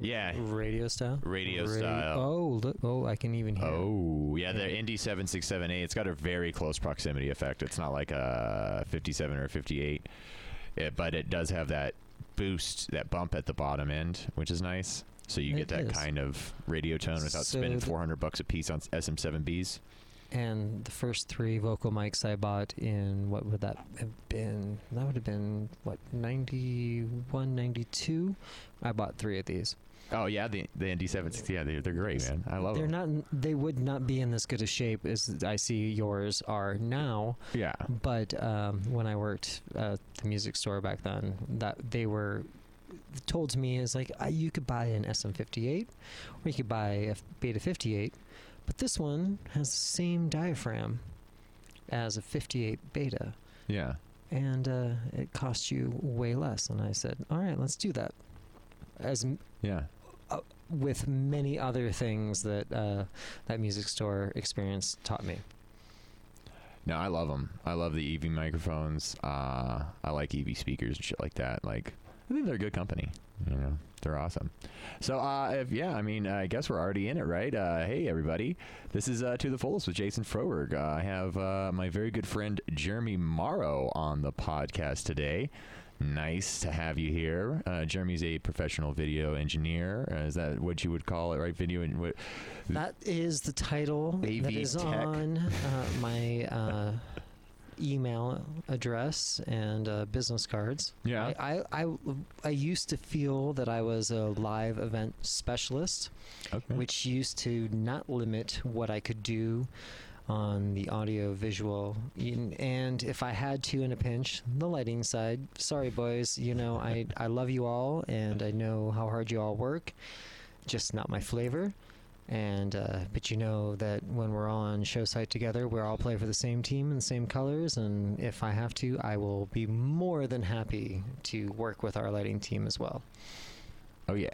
Yeah. Radio style. Radio Ra- style. Oh, look, oh, I can even hear. it. Oh, yeah, the N/D767A, it's got a very close proximity effect. It's not like a 57 or a 58, eh, but it does have that boost, that bump at the bottom end, which is nice. So you It get that is. kind of radio tone without So spending 400 bucks a piece on SM7Bs. And the first three vocal mics I bought in what would that have been? That would have been what 91, 92. I bought three of these. Oh, yeah, the, the Indy 760, yeah, they're, they're great, man. I love They're them. not. They would not be in this good a shape as I see yours are now. yeah. But um, when I worked at the music store back then, that they were told to me is like uh, you could buy an SM58 or you could buy a Beta 58, but this one has the same diaphragm as a 58 Beta, Yeah. and uh, it costs you way less. And I said, all right, let's do that. As Yeah. With many other things that uh, that music store experience taught me. No, I love them. I love the EV microphones. Uh, I like EV speakers and shit like that. Like, I think they're a good company. You know, they're awesome. So, uh, if yeah, I mean, I guess we're already in it, right? Uh, hey, everybody, this is uh, to the fullest with Jason Froberg. Uh, I have uh, my very good friend Jeremy Morrow on the podcast today. Nice to have you here. Uh, Jeremy's a professional video engineer. Uh, is that what you would call it, right? Video and what? That is the title AV that is tech. on uh, my uh, email address and uh, business cards. Yeah. I, I, I, I used to feel that I was a live event specialist, Okay. which used to not limit what I could do on the audio visual. And if i had to in a pinch the lighting side. Sorry boys. You know i i love you all and i know how hard you all work. Just not my flavor. And uh, but you know that when we're on show site together we're all play for the same team and the same colors. And if i have to i will be more than happy to work with our lighting team as well. Oh yeah.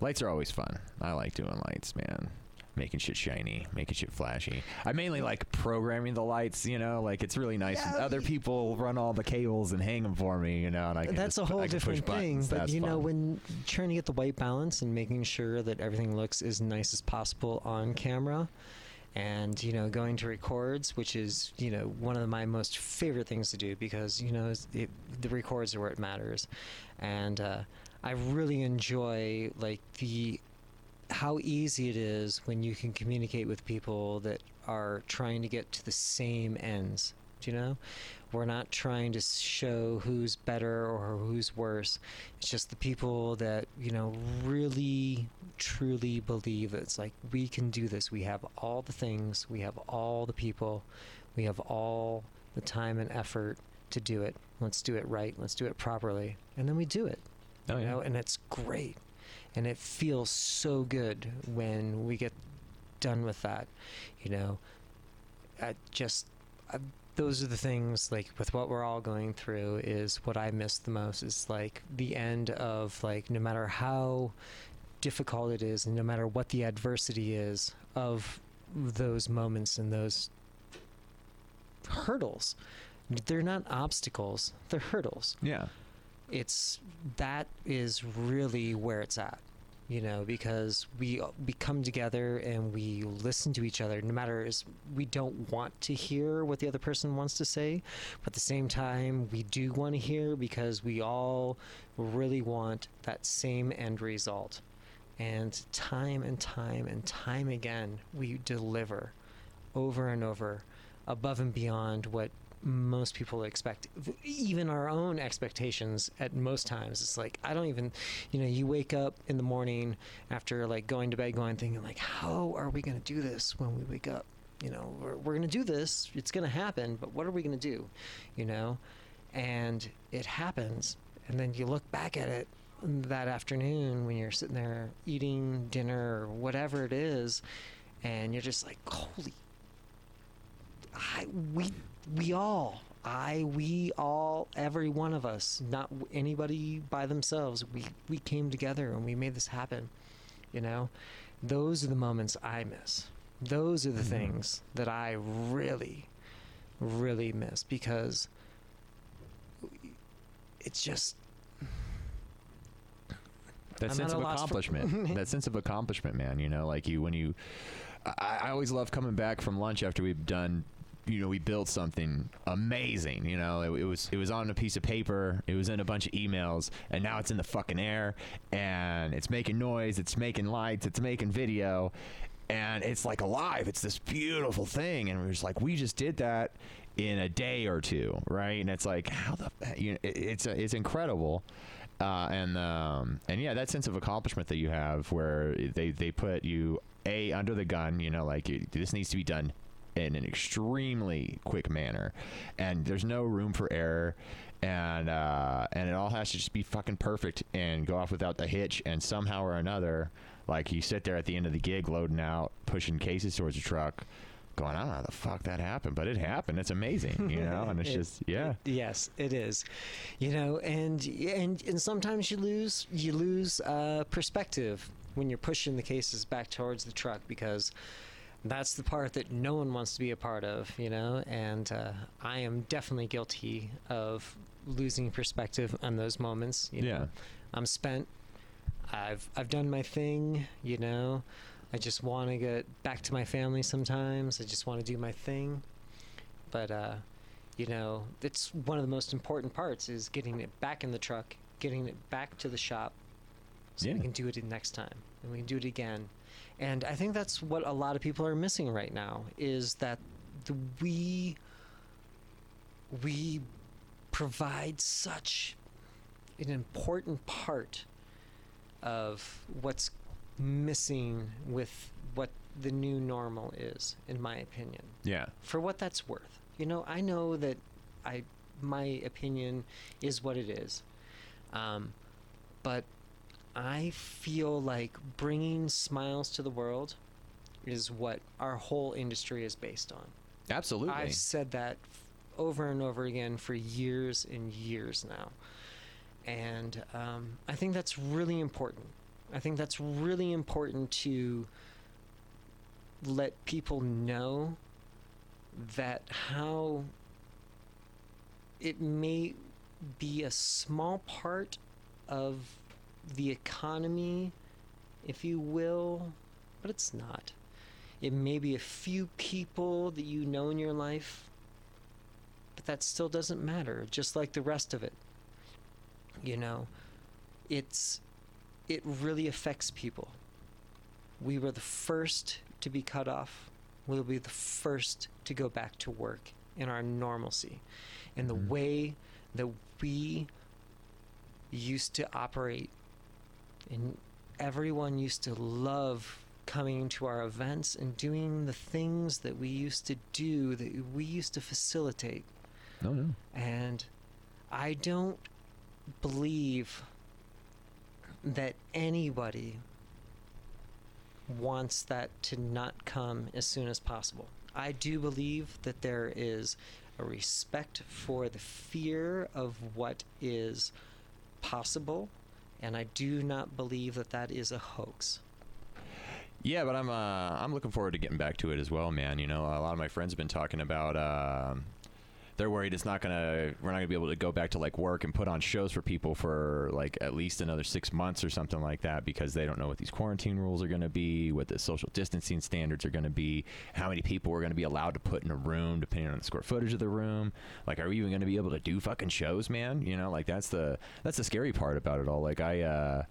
Lights are always fun. I like doing lights, man. Making shit shiny, making shit flashy. I mainly like programming the lights, you know, like it's really nice. Yeah. Other people run all the cables and hang them for me, you know, and I can that's just a whole I can push different thing buttons. but That's you know fun. when trying to get the white balance and making sure that everything looks as nice as possible on camera and you know going to records which is you know one of my most favorite things to do because you know it, the records are where it matters and uh, i really enjoy like the how easy it is when you can communicate with people that are trying to get to the same ends do you know? We're not trying to show who's better or who's worse. It's just the people that you know really truly believe that it's like we can do this. We have all the things. We have all the people. We have all the time and effort to do it. Let's do it right. Let's do it properly. And then we do it. Oh, you yeah. know, and it's great. And it feels so good when we get done with that, you know. I just those are the things like with what we're all going through is what I miss the most is like the end of like no matter how difficult it is and no matter what the adversity is of those moments and those hurdles. They're not obstacles, they're hurdles yeah. It's that is really where it's at you know because we we come together and we listen to each other no matter is we don't want to hear what the other person wants to say but at the same time we do want to hear because we all really want that same end result. And time and time and time again we deliver over and over above and beyond what most people expect even our own expectations at most times. It's like i don't even you know you wake up in the morning after like going to bed going thinking like how are we going to do this when we wake up? You know we're, we're going to do this. It's going to happen but what are we going to do? You know? And it happens. And then you look back at it that afternoon when you're sitting there eating dinner or whatever it is and you're just like holy I, we we all i we all every one of us not anybody by themselves we we came together and we made this happen you know? Those are the moments i miss. Those are the Mhm. things that i really really miss because it's just that I'm sense of a loss for- accomplishment. That sense of accomplishment man you know like you when you I, I always love coming back from lunch after we've done you know we built something amazing you know? It, it was it was on a piece of paper it was in a bunch of emails and now it's in the fucking air and it's making noise it's making lights it's making video and it's like alive. It's this beautiful thing and we're just like we just did that in a day or two right? And it's like how the you know it, it's it's incredible. Uh, and um, and yeah, that sense of accomplishment that you have, where they they put you a under the gun, you know, like you, this needs to be done in an extremely quick manner, and there's no room for error, and uh, and it all has to just be fucking perfect and go off without the hitch, and somehow or another, like you sit there at the end of the gig, loading out, pushing cases towards a truck. Going, I don't know how the fuck that happened, but it happened. It's amazing, you know, and it's It- just, yeah. Yes, it is. You know, and and and sometimes you lose you lose uh, perspective when you're pushing the cases back towards the truck because that's the part that no one wants to be a part of. You know, and uh, I am definitely guilty of losing perspective on those moments. You Yeah. know? I'm spent. I've I've done my thing. You know. I just want to get back to my family sometimes. I just want to do my thing. But uh, you know, it's one of the most important parts is getting it back in the truck, getting it back to the shop, so we can do it next time, and we can do it again. And I think that's what a lot of people are missing right now is that the, we we provide such an important part of what's missing with what the new normal is, in my opinion Yeah. for what that's worth. You know, I know that I my opinion is what it is, um, but I feel like bringing smiles to the world is what our whole industry is based on. Absolutely. I've said that over and over again for years and years now. And um, I think that's really important. I think that's really important to let people know that how it may be a small part of the economy, if you will, but it's not. It may be a few people that you know in your life, but that still doesn't matter, just like the rest of it. You know, it's it really affects people. We were the first to be cut off. We'll be the first to go back to work in our normalcy. And the Mhm. way that we used to operate and everyone used to love coming to our events and doing the things that we used to do that we used to facilitate oh, no, no. and I don't believe that anybody wants that to not come as soon as possible. I do believe that there is a respect for the fear of what is possible, and I do not believe that that is a hoax. Yeah, but I'm uh, I'm looking forward to getting back to it as well, man. You know, a lot of my friends have been talking about. um they're worried it's not gonna. We're not gonna be able to go back to like work and put on shows for people for like at least another six months or something like that because they don't know what these quarantine rules are gonna be, what the social distancing standards are gonna be, how many people we're gonna be allowed to put in a room depending on the square footage of the room. Like, are we even gonna be able to do fucking shows, man? You know, like that's the that's the scary part about it all. Like, I uh,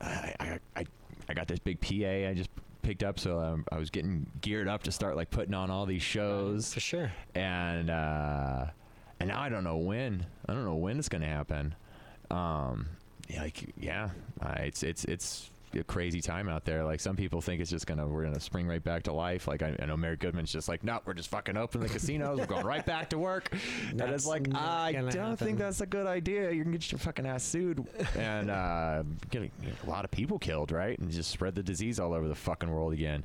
I I I, I got this big PA I just picked up, so um, I was getting geared up to start like putting on all these shows For sure. and uh, and now I don't know when. I don't know when it's gonna happen. Um, yeah, like yeah, uh, it's it's it's a crazy time out there. Like some people think it's just gonna we're gonna spring right back to life. Like I, I know Mayor Goodman's just like, no, we're just fucking open the casinos. we're going right back to work. and it's like I don't happen. think that's a good idea. You can get your fucking ass sued and uh, get a, a lot of people killed, right? And just spread the disease all over the fucking world again.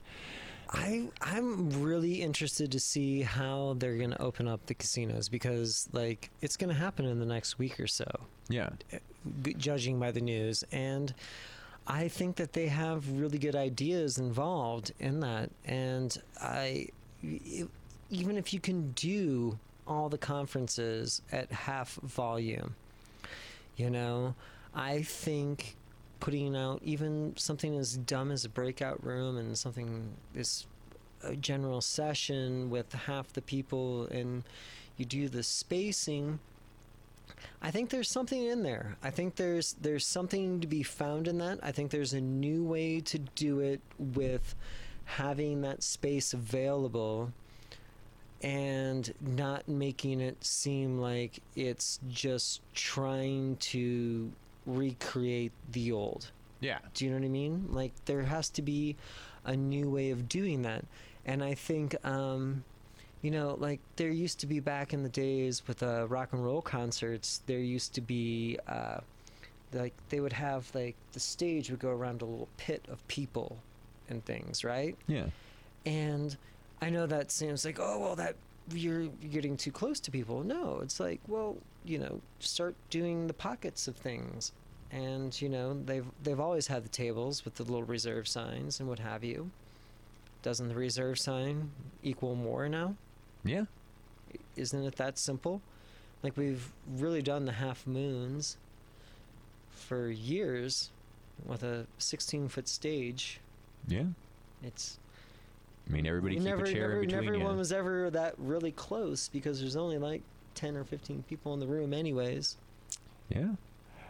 I I'm really interested to see how they're going to open up the casinos because like it's going to happen in the next week or so, Yeah. judging by the news and I think that they have really good ideas involved in that. And I even if you can do all the conferences at half volume you know I think putting out even something as dumb as a breakout room and something as a general session with half the people and you do the spacing I think there's something in there. I think there's there's something to be found in that. I think there's a new way to do it with having that space available and not making it seem like it's just trying to recreate the old. Yeah. Do you know what I mean? Like there has to be a new way of doing that. And I think um you know, like there used to be back in the days with uh, rock and roll concerts, there used to be uh, like they would have like the stage would go around a little pit of people and things, right? Yeah. And I know that seems like, oh well, that you're getting too close to people. No, it's like, well, you know, start doing the pockets of things, and you know they've they've always had the tables with the little reserve signs and what have you. Doesn't the reserve sign equal more now? Yeah. Isn't it that simple? Like we've really done the half moons for years with a 16 foot stage. Yeah. It's I mean, everybody keep never, a chair never, in between never you. one was ever that really close because there's only like 10 or 15 people in the room anyways. Yeah.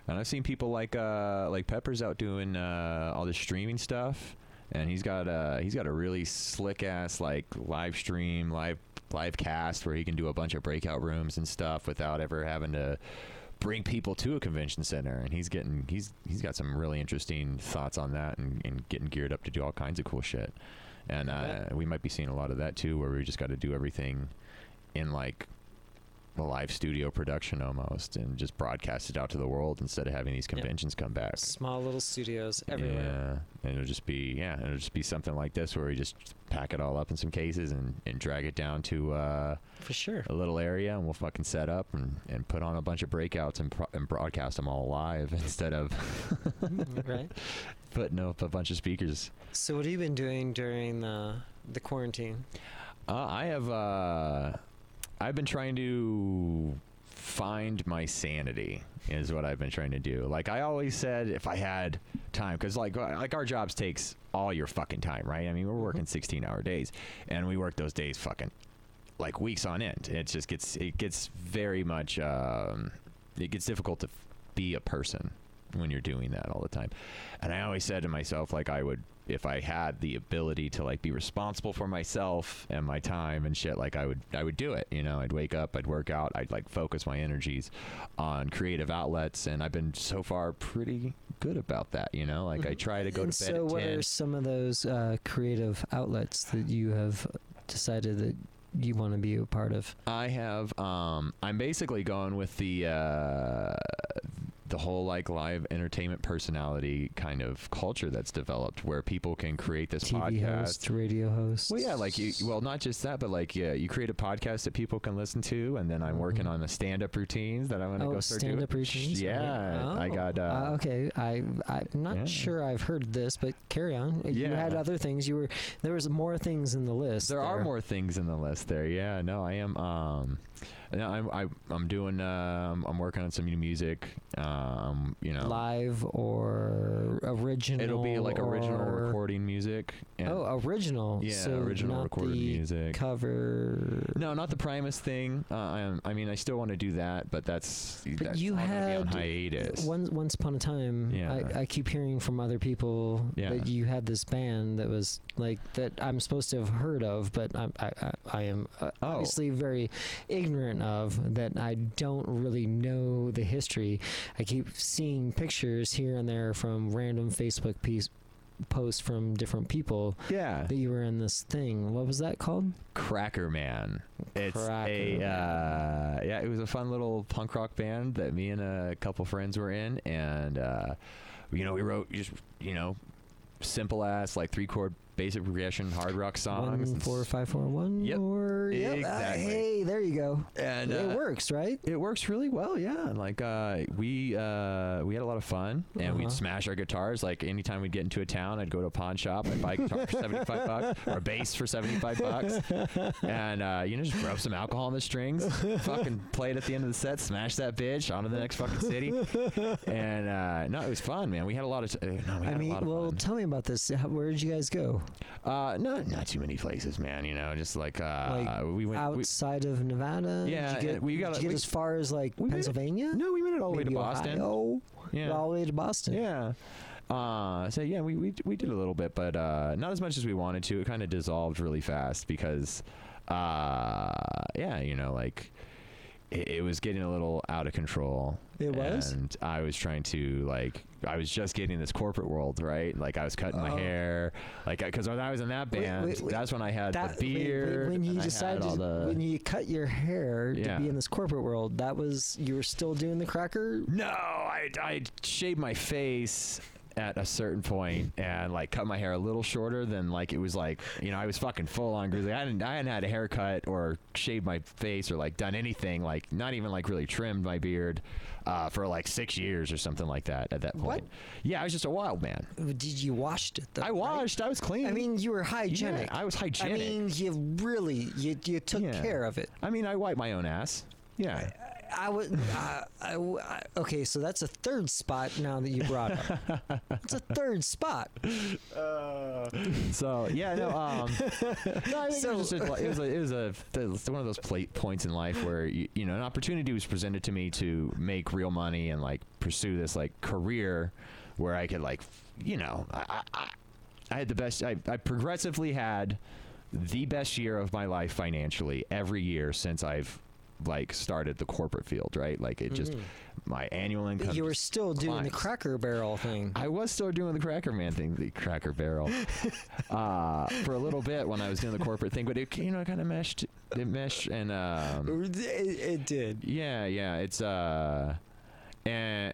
And I've seen people like uh like Peppers out doing uh all this streaming stuff and he's got uh he's got a really slick ass like live stream, live live cast where he can do a bunch of breakout rooms and stuff without ever having to bring people to a convention center and he's getting he's he's got some really interesting thoughts on that and, and getting geared up to do all kinds of cool shit. And uh, we might be seeing a lot of that too where we just got to do everything in like a live studio production almost and just broadcast it out to the world instead of having these conventions come back. Small little studios everywhere. Yeah, and it'll just be yeah, it'll just be something like this where we just pack it all up in some cases and, and drag it down to uh, For sure. a little area and we'll fucking set up and, and put on a bunch of breakouts and, pro- and broadcast them all live instead of right. putting up a bunch of speakers. So what have you been doing during the the quarantine? Uh, I have uh, I've been trying to find my sanity is what I've been trying to do. Like I always said, if I had time, because like like our jobs takes all your fucking time, right? I mean, we're working sixteen hour days, and we work those days fucking like weeks on end. It just gets it gets very much um, it gets difficult to f- be a person when you're doing that all the time. And I always said to myself, like I would if I had the ability to like be responsible for myself and my time and shit, like I would I would do it. You know, I'd wake up, I'd work out, I'd like focus my energies on creative outlets, and I've been so far pretty good about that. You know, like I Mhm. try to go and to bed so at what ten. are some of those uh, creative outlets that you have decided that you want to be a part of? I have. Um, I'm basically going with the uh, the whole like live entertainment personality kind of culture that's developed, where people can create this TV podcast. host, radio host. Well, yeah, like you. Well, not just that, but like yeah, you create a podcast that people can listen to, and then I'm working Mhm. on the stand-up routines that I'm gonna oh, go start doing. stand-up routines. Yeah, I Oh, got. Uh, okay, I I'm not yeah. sure I've heard this, but carry on. You had other things. You were there was more things in the list. There are more things in the list there. Yeah, no, I am. Um, no, I'm. I, I'm doing. Um, I'm working on some new music. Um, you know, live or original. it'll be like original or- recording music. And Oh, original. yeah, so original not recorded the music. cover. No, not the Primus thing. Uh, I, I mean, I still want to do that, but that's But that's you all gonna be on had hiatus. Once, once upon a time, Yeah. I, I keep hearing from other people Yeah. that you had this band that was like that I'm supposed to have heard of, but I'm, I, I, I am uh, Oh. obviously very ignorant of that. I don't really know the history. I keep seeing pictures here and there from random Facebook piece posts from different people yeah, that you were in this thing. What was that called? Cracker Man. It's Cracker a Man. uh, yeah. It was a fun little punk rock band that me and a couple friends were in, and uh, you know we wrote just you know simple ass like three chord basic progression hard rock songs. One four five four one Yep, or yep. ah, exactly. hey, there you go. And it uh, works, right? It works really well, yeah. Like uh, we uh, we had a lot of fun, and Uh-huh. we'd smash our guitars. Like anytime we'd get into a town, I'd go to a pawn shop, I'd buy a guitar for seventy five bucks or a bass for seventy five bucks, and uh, you know just rub some alcohol on the strings, fucking play it at the end of the set, smash that bitch on to the next fucking city, and uh, no, it was fun, man. We had a lot of t- uh, no, we I mean, well, fun. tell me about this. How- Where did you guys go? Uh, not not too many places, man. You know, just like uh, Like, we went. we- Outside of Nevada? Yeah, Did you get, we got- did you get we- as far as like we it- Pennsylvania? no, we went it all the way to Boston. Yeah. All the way to Boston. Yeah. Uh, so yeah, we, we we did a little bit, but uh, not as much as we wanted to. It kind of dissolved really fast because, uh, yeah, you know, like it, it was getting a little out of control. It was? and I was trying to like I was just getting this corporate world right. Like I was cutting my Oh. hair, like because when I was in that band, wait, wait. that's when I had That, the wait, wait, beard. when you and I had decided the, when you cut your hair Yeah. to be in this corporate world, that was you were still doing the cracker. No, I I shaved my face at a certain point and like cut my hair a little shorter than like it was like you know I was fucking full on grizzly. I hadn't I hadn't had a haircut or shaved my face or like done anything like not even like really trimmed my beard uh, for like six years or something like that at that point. What? Yeah, I was just a wild man. Did you washed it though? I right? washed. I was clean. I mean, you were hygienic. I was hygienic. I mean, you really you you took Yeah. care of it. I mean, I wipe my own ass. Yeah. I would. uh, I, okay, so that's a third spot now that you brought up. It's a third spot. so yeah, no. Um, no, I think So- it was just a, it was a, it was a it's one of those pla points in life where you, you know an opportunity was presented to me to make real money and like pursue this like career where I could like you know I I, I- I had the best I, I progressively had the best year of my life financially every year since I've like started the corporate field right like it just Mhm. my annual income You were still doing the. Cracker Barrel thing. I was still doing the Cracker Man thing, the Cracker Barrel, uh, for a little bit when I was doing the corporate thing. But it, you know, kind of meshed. It meshed, and um, It, it did. yeah, yeah, it's uh, and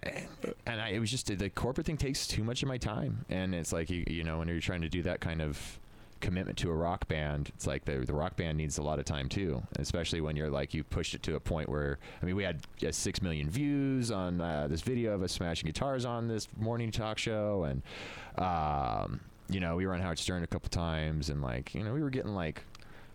and I, it was just the corporate thing takes too much of my time, and it's like you you know when you're trying to do that kind of commitment to a rock band it's like the the rock band needs a lot of time too especially when you're like you pushed it to a point where i mean we had uh, 6 million views on uh, this video of us smashing guitars on this morning talk show and um you know we were on howard stern a couple times and like you know we were getting like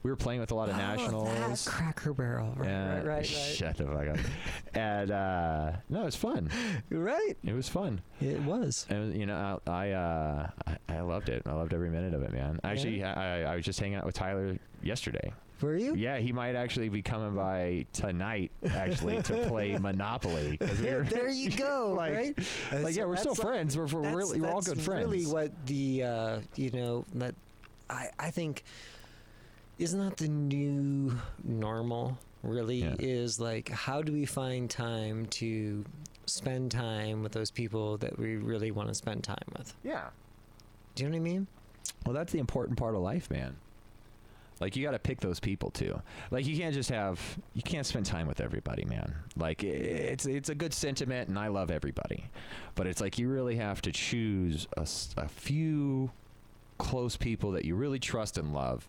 we were playing with a lot of Oh, that Cracker Barrel. Right, Yeah, right, right, right. Shut the fuck up. and uh, no, it was fun. Right. It was fun. It was. And you know, I I, uh, I I loved it. I loved every minute of it, man. Actually, I, I was just hanging out with Tyler yesterday. Were you? Yeah, he might actually be coming by tonight, actually, to play Monopoly. we were- there you go. like, right. like, yeah, we're still like- friends. We're, we're really, we're all good friends. Really, what the uh, you know that I I think isn't that the new normal? Really, Yeah. is like how do we find time to spend time with those people that we really want to spend time with? yeah. Do you know what I mean? Well, that's the important part of life, man. Like you got to pick those people too. Like you can't just have you can't spend time with everybody, man. Like it's it's a good sentiment, and I love everybody, but it's like you really have to choose a few close people that you really trust and love.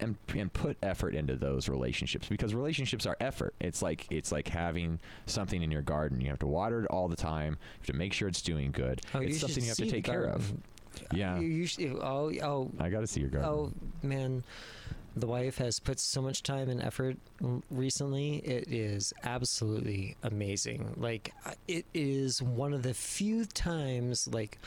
And, and put effort into those relationships because relationships are effort. It's like it's like having something in your garden. You have to water it all the time. You have to make sure it's doing good. Oh, it's something you have to take care of. Yeah. You, you should, oh, oh, I got to see your garden. Oh man, the wife has put so much time and effort recently. It is absolutely amazing. Like it is one of the few times like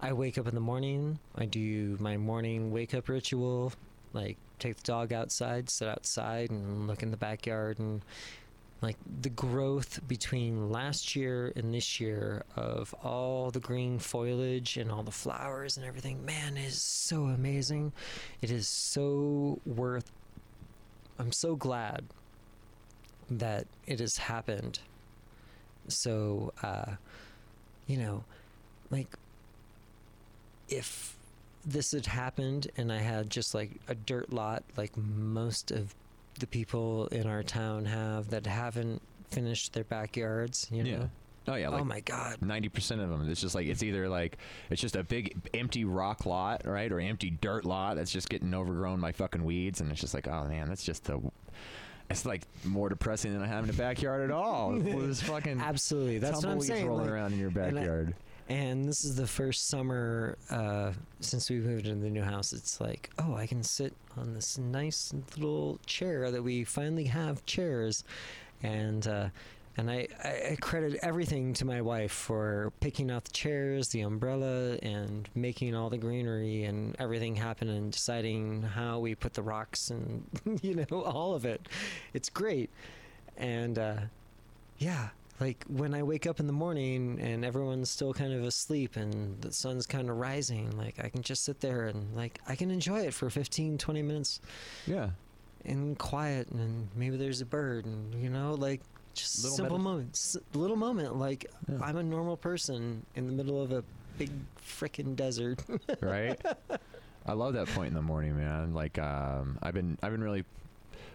I wake up in the morning, I do my morning wake up ritual, like take the dog outside, sit outside and look in the backyard and like the growth between last year and this year of all the green foliage and all the flowers and everything man is so amazing. It is so worth i'm so glad that it has happened. So uh you know like if this had happened and i had just like a dirt lot like most of the people in our town have that haven't finished their backyards you know Yeah. Oh yeah, like oh my god ninety percent of them. It's just like it's either like it's just a big empty rock lot, right, or empty dirt lot that's just getting overgrown by fucking weeds, and it's just like, oh man, that's just the it's like more depressing than having a backyard at all. There's fucking Absolutely, that's what I'm saying. rolling like- around in your backyard. And this is the first summer uh, since we moved into the new house. It's like, oh, I can sit on this nice little chair that we finally have chairs, and uh, and I, I credit everything to my wife for picking out the chairs, the umbrella, and making all the greenery and everything happen, and deciding how we put the rocks and you know all of it. It's great, and uh, yeah, like when I wake up in the morning and everyone's still kind of asleep and the sun's kind of rising, like I can just sit there and like I can enjoy it for 15, 20 minutes Yeah. in quiet and maybe there's a bird and you know like just Little simple medit- moments, little moment like Yeah. I'm a normal person in the middle of a big frickin' desert. right? I love that point in the morning, man. Like um, I've been I've been really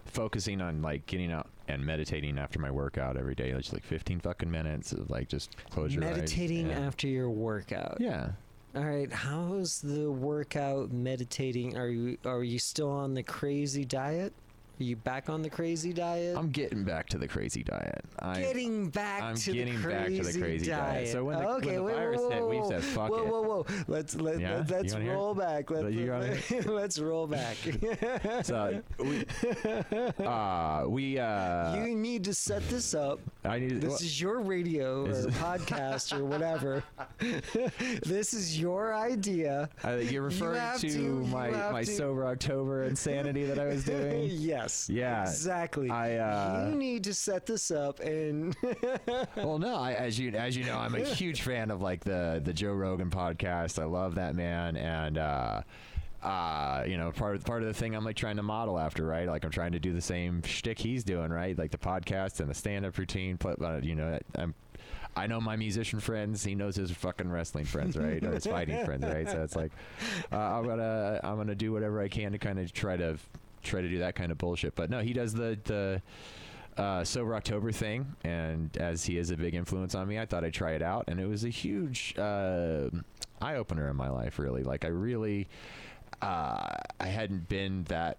focusing on like getting out and meditating after my workout every day. It's like 15 fucking minutes of like just close your eyes. Meditating after your workout. Yeah. All right, how's the workout meditating? Are you are you still on the crazy diet? Are you back on the crazy diet? I'm getting back to the crazy diet. I getting back I'm to getting the back to the crazy diet. So when the- when okay, the wait, virus whoa, hit, we said, "Fuck whoa, it." Whoa, whoa, whoa! Let's let, yeah? let, let's roll back. Let, You wanna let, let's roll back. so we uh we uh you need to set this up. I need This well, is your radio or Is it- podcast or whatever. this is your idea. uh, you're referring have to, to- you my my to- sober October insanity that I was doing. Yes. Yeah. Exactly. I uh you need to set this up and well, no, I, as you as you know, I'm a huge fan of like the the Joe Rogan podcast. I love that man, and uh, uh, you know, part of part of the thing I'm like trying to model after, right? Like I'm trying to do the same shtick he's doing, right? Like the podcast and the stand up routine. But uh, you know, I'm. I know my musician friends. He knows his fucking wrestling friends, right? or his fighting friends, right? So it's like, uh, I'm gonna I'm gonna do whatever I can to kind of try to try to do that kind of bullshit. But no, he does the the uh, sober October thing, and as he is a big influence on me, I thought I'd try it out, and it was a huge uh, eye opener in my life. Really, like I really, uh, I hadn't been that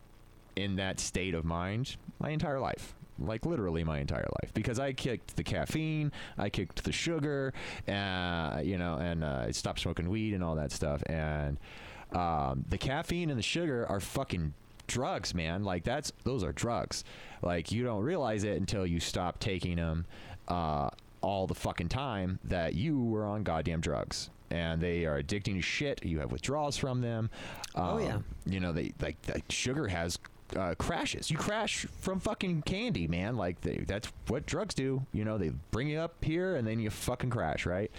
in that state of mind my entire life. Like literally my entire life, because I kicked the caffeine, I kicked the sugar, uh, you know, and uh, I stopped smoking weed and all that stuff. And um, the caffeine and the sugar are fucking drugs, man. Like that's those are drugs. Like you don't realize it until you stop taking them uh, all the fucking time that you were on goddamn drugs. And they are addicting to shit. You have withdrawals from them. Oh, yeah. Um, You know they like, like sugar has uh, crashes. You crash from fucking candy, man. Like they, that's what drugs do. You know, they bring you up here and then you fucking crash, right?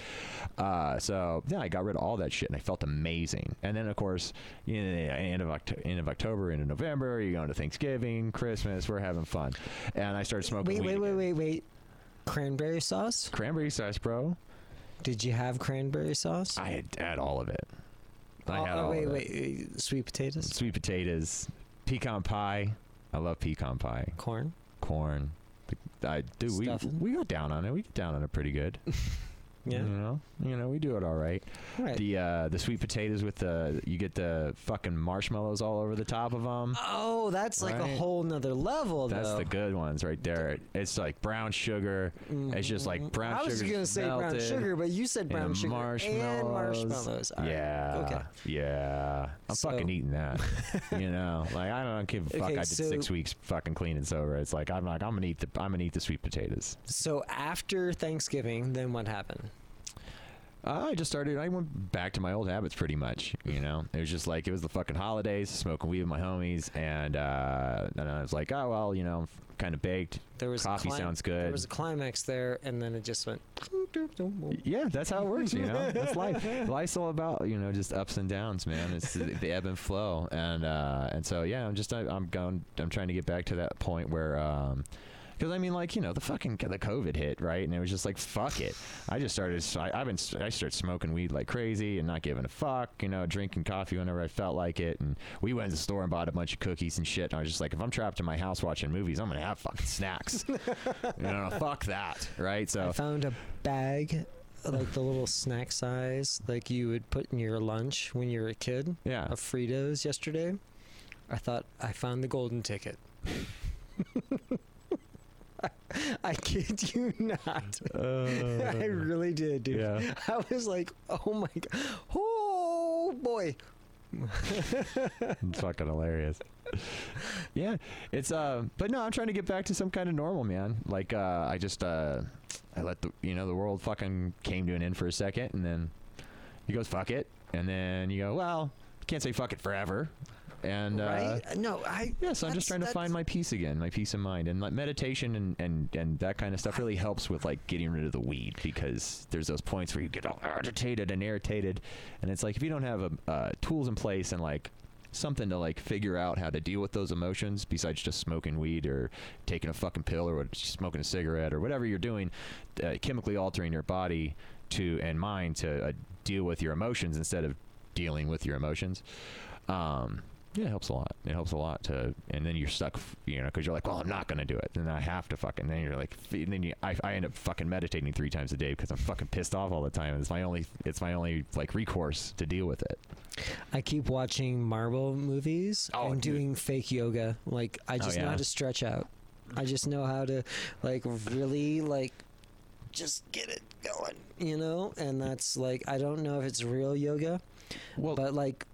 Uh, so yeah, I got rid of all that shit and I felt amazing. And then of course, you know, end of October, end of October into November, you're going to Thanksgiving, Christmas, we're having fun. And I started smoking. wait, wait, wait, wait, wait. Cranberry sauce? Cranberry sauce, bro. Did you have cranberry sauce? I had, had all of it. I Oh, had oh, all wait, of it. wait, wait, sweet potatoes, Sweet potatoes, pecan pie. I love pecan pie. corn. corn. I do. We we got down on it. We get down on it pretty good. Yeah. You know, you know, we do it all right. Right. The uh, the sweet potatoes with the you get the fucking marshmallows all over the top of them. oh, that's like a whole nother level, That's though. the good ones right there. It's like brown sugar. It's just like Mhm. brown I was gonna say brown sugar, but you said brown sugar marshmallows. and marshmallows. All right. Yeah. Okay. Yeah. I'm So- fucking eating that. you know, like I don't give a fuck. Okay, I did so- six weeks fucking clean and sober. It's like I'm like I'm gonna eat the I'm gonna eat the sweet potatoes. So after Thanksgiving, then what happened? Uh, I just started. I went back to my old habits, pretty much. You know, it was just like it was the fucking holidays, smoking weed with my homies, and uh, and I was like, oh well, you know, I'm kind of baked. There was Coffee clim- sounds good. There was a climax there, and then it just went. Yeah, that's how it works. You know, that's life. Life's all about you know just ups and downs, man. It's the, the ebb and flow, and uh, and so yeah, I'm just I, I'm going. I'm trying to get back to that point where. Um, because I mean, like you know, the fucking the COVID hit, right? And it was just like, fuck it. I just started. I, I've been. I started smoking weed like crazy and not giving a fuck. You know, drinking coffee whenever I felt like it. And we went to the store and bought a bunch of cookies and shit. And I was just like, if I'm trapped in my house watching movies, I'm gonna have fucking snacks. you know, fuck that, right? So I found a bag, like the little snack size, like you would put in your lunch when you were a kid, yeah, of Fritos yesterday. I thought I found the golden ticket. I kid you not. I really did, dude. Uh, yeah. I was like, oh my god, oh boy. It's fucking hilarious. yeah, it's uh, but no, I'm trying to get back to some kind of normal, man. Like uh, I just uh, I let the you know the world fucking came to an end for a second, and then he goes fuck it, and then you go well, can't say fuck it forever, and uh, right? No, I. yeah, so I'm just trying to find my peace again, my peace of mind, and like meditation and, and, and that kind of stuff really helps with like getting rid of the weed because there's those points where you get all agitated and irritated, and it's like if you don't have a, uh, tools in place and like something to like figure out how to deal with those emotions besides just smoking weed or taking a fucking pill or smoking a cigarette or whatever you're doing, uh, chemically altering your body to and mind to uh, deal with your emotions instead of dealing with your emotions. Um, yeah, it helps a lot. It helps a lot to, and then you're stuck, you know, because you're like, well, I'm not gonna do it, and I have to fucking. Then you're like, and then you, I, I end up fucking meditating three times a day because I'm fucking pissed off all the time. It's my only, it's my only like recourse to deal with it. I keep watching Marvel movies Oh, and dude. doing fake yoga. Like I Oh, just know how to stretch out. I just know how to like really like just get it going, you know? And that's like I don't know if it's real yoga, Well, but like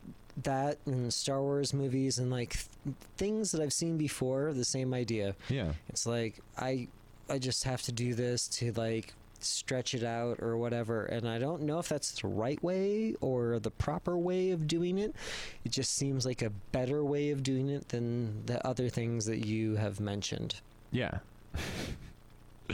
that and Star Wars movies and like th- things that I've seen before, the same idea. yeah, It's like I I just have to do this to like stretch it out or whatever and I don't know if that's the right way or the proper way of doing it. It just seems like a better way of doing it than the other things that you have mentioned. yeah.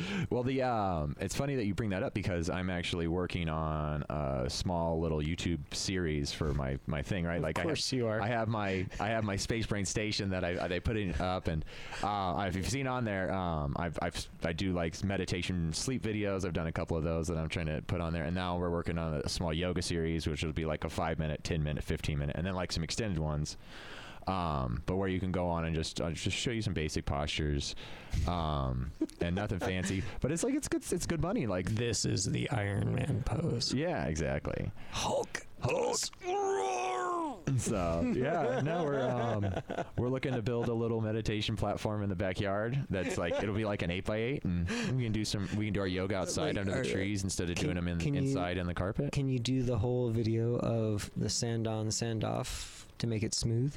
well, the um, it's funny that you bring that up because I'm actually working on a small little YouTube series for my my thing, right? like I have, you are. I have my I have my Space Brain station that I they put it up, and uh, if you've seen on there, um, I've, I've I do like meditation sleep videos. I've done a couple of those that I'm trying to put on there, and now we're working on a small yoga series, which will be like a five minute, ten minute, fifteen minute, and then like some extended ones. Um, but where you can go on and just uh, just show you some basic postures, um, and nothing fancy. But it's like it's good it's good money. Like this is the Iron Man pose. yeah, exactly. Hulk. Hulk. So yeah, no, we're um, we're looking to build a little meditation platform in the backyard. That's like it'll be like an eight by eight, and we can do some. We can do our yoga outside Like, under the trees instead of can- doing them in, can you- inside in the carpet. Can you do the whole video of the sand on, sand off to make it smooth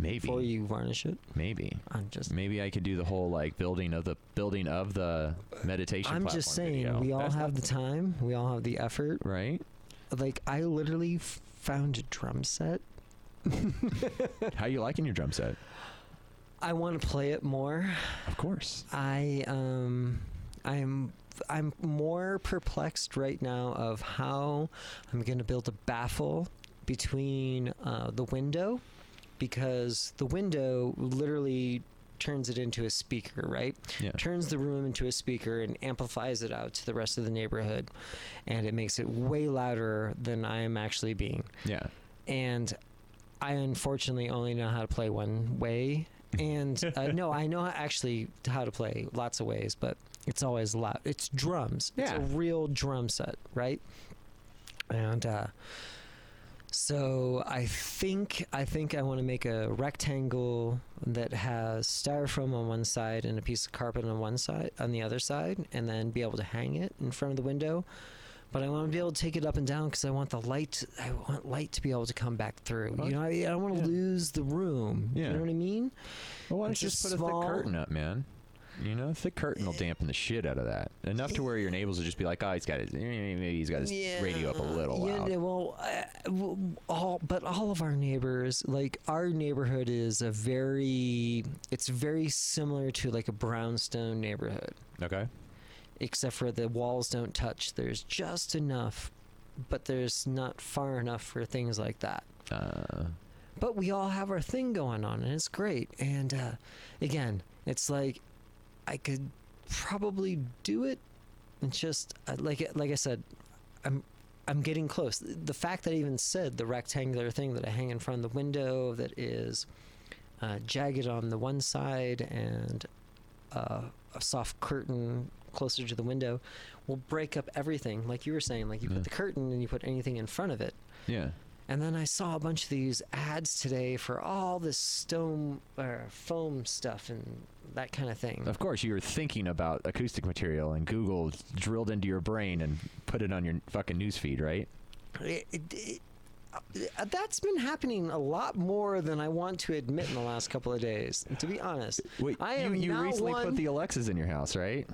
maybe, before you varnish it? maybe, I'm just maybe I could do the whole like building of the building of the meditation. I'm just saying, video. we all That's have the time, we all have the effort. right. Like, I literally found a drum set. How you liking your drum set? I want to play it more. Of course. I um, I'm I'm more perplexed right now of how I'm going to build a baffle between uh, the window because the window literally turns it into a speaker, right? Yeah. turns the room into a speaker and amplifies it out to the rest of the neighborhood and it makes it way louder than I am actually being. Yeah. And I unfortunately only know how to play one way. And uh, no, I know actually how to play lots of ways, but it's always loud. It's drums. Yeah. It's a real drum set, right? And uh, so I think I think I want to make a rectangle that has styrofoam on one side and a piece of carpet on one side on the other side, and then be able to hang it in front of the window. But I want to be able to take it up and down because I want the light. I want light to be able to come back through. Well, You know, I, I don't want to yeah. lose the room. Yeah. You know what I mean? Well, why don't you just put a small- thick curtain up, man? You know, a thick curtain will dampen the shit out of that. Enough to where your neighbors will just be like, "Oh, he's got his, maybe he's got his radio up a little yeah, loud." yeah, well, uh, all but all of our neighbors, like our neighborhood, is a very. It's very similar to like a brownstone neighborhood, Okay. except for the walls don't touch. There's just enough, but there's not far enough for things like that. Uh, but we all have our thing going on and it's great and uh, again it's like i could probably do it it's just uh, like like i said i'm i'm getting close the fact that i even said the rectangular thing that i hang in front of the window that is uh, jagged on the one side and uh, a soft curtain closer to the window will break up everything like you were saying like you Yeah. put the curtain and you put anything in front of it yeah. And then I saw a bunch of these ads today for all this stone or foam stuff and that kind of thing. Of course, you were thinking about acoustic material, and Google drilled into your brain and put it on your fucking newsfeed, right? It- it- it- uh, that's been happening a lot more than I want to admit in the last couple of days. To be honest, Wait, I you, am you not recently one- put the Alexas in your house, right?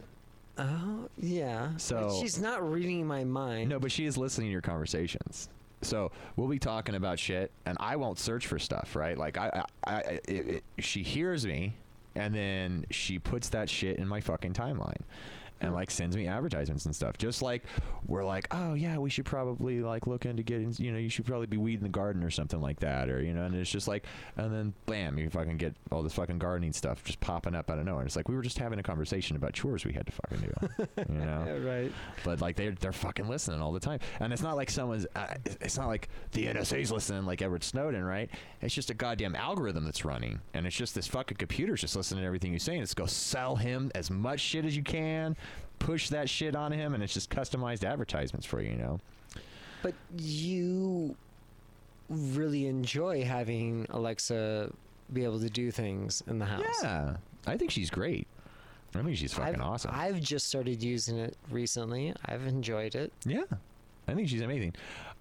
Oh yeah. So- she's not reading my mind. No, but she is listening to your conversations. So we'll be talking about shit, and I won't search for stuff, right? Like I, I, I it, it, she hears me, and then she puts that shit in my fucking timeline, and like sends me advertisements and stuff. Just like we're like, oh yeah, we should probably like look into getting, you know, you should probably be weeding the garden or something like that, or you know, and it's just like, and then bam, you fucking get all this fucking gardening stuff just popping up out of nowhere. And it's like we were just having a conversation about chores we had to fucking do, you know right. but like they're they're fucking listening all the time, and it's not like someone's. Uh, it's not like the NSA's listening like Edward Snowden, right? It's just a goddamn algorithm that's running, and it's just this fucking computer's just listening to everything you say, and It's go sell him as much shit as you can, push that shit on him, and it's just customized advertisements for you, you know. But you really enjoy having Alexa be able to do things in the house. Yeah, I think she's great. I think she's fucking I've, awesome. I've just started using it recently. I've enjoyed it. Yeah. I think she's amazing.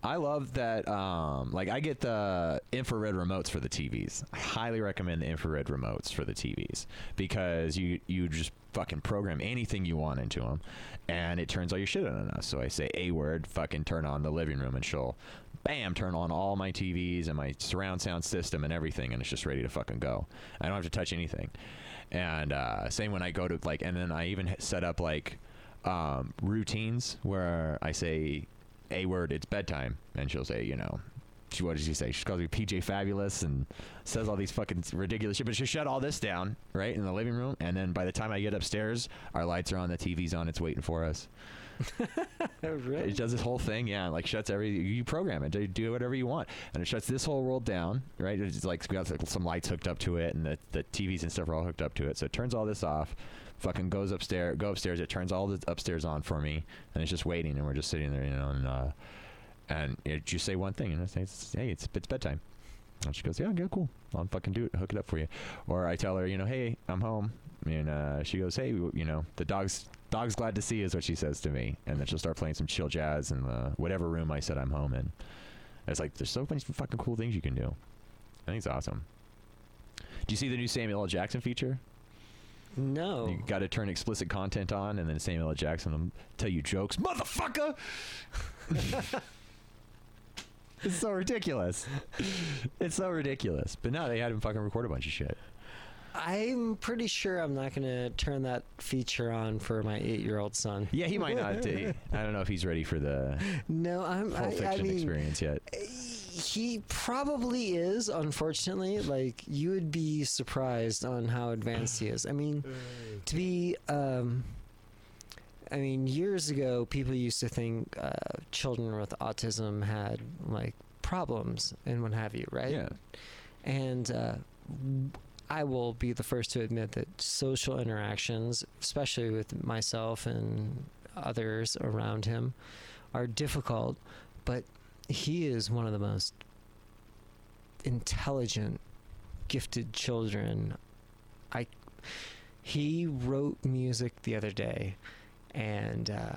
I love that. Um, like, I get the infrared remotes for the TVs. I highly recommend the infrared remotes for the TVs because you you just fucking program anything you want into them, and it turns all your shit on and off. So I say a word, fucking turn on the living room, and she'll, bam, turn on all my TVs and my surround sound system and everything, and it's just ready to fucking go. I don't have to touch anything. And uh, same when I go to like, and then I even set up like um, routines where I say a word, it's bedtime, and she'll say, you know, she, what does she say? She calls me PJ Fabulous and says all these fucking ridiculous shit. But she'll shut all this down right in the living room, and then by the time I get upstairs, our lights are on, the TV's on, it's waiting for us. Oh, really? It does this whole thing, yeah, like shuts every. You program it, do- do whatever you want, and it shuts this whole world down, right? It's like we got some lights hooked up to it, and the the TVs and stuff are all hooked up to it. So it turns all this off, fucking goes upstairs, go upstairs. It turns all the upstairs on for me, and it's just waiting, and we're just sitting there, you know, and uh, and it just say one thing, and I say, hey, it's it's bedtime. And she goes, yeah, yeah, cool. I'll fucking do it, hook it up for you. Or I tell her, you know, hey, I'm home, and uh, she goes, hey, you know, the dog's dog's glad to see you is what she says to me, and then she'll start playing some chill jazz in the whatever room I said I'm home in. It's like there's so many fucking cool things you can do. I think it's awesome. Do you see the new Samuel L. Jackson feature? No. You got to turn explicit content on, and then Samuel L. Jackson will tell you jokes, motherfucker. it's so ridiculous. It's so ridiculous. But no, they had him fucking record a bunch of shit. I'm pretty sure I'm not going to turn that feature on for my eight-year-old son. Yeah, he might not. I don't know if he's ready for the No, I'm. full I, fiction I mean, experience yet. Eh, he probably is. Unfortunately, like you would be surprised on how advanced he is. I mean, to be. Um, I mean, years ago, people used to think uh, children with autism had like problems and what have you, right? Yeah. And uh, I will be the first to admit that social interactions, especially with myself and others around him, are difficult. But he is one of the most intelligent, gifted children. I. He wrote music the other day, and uh,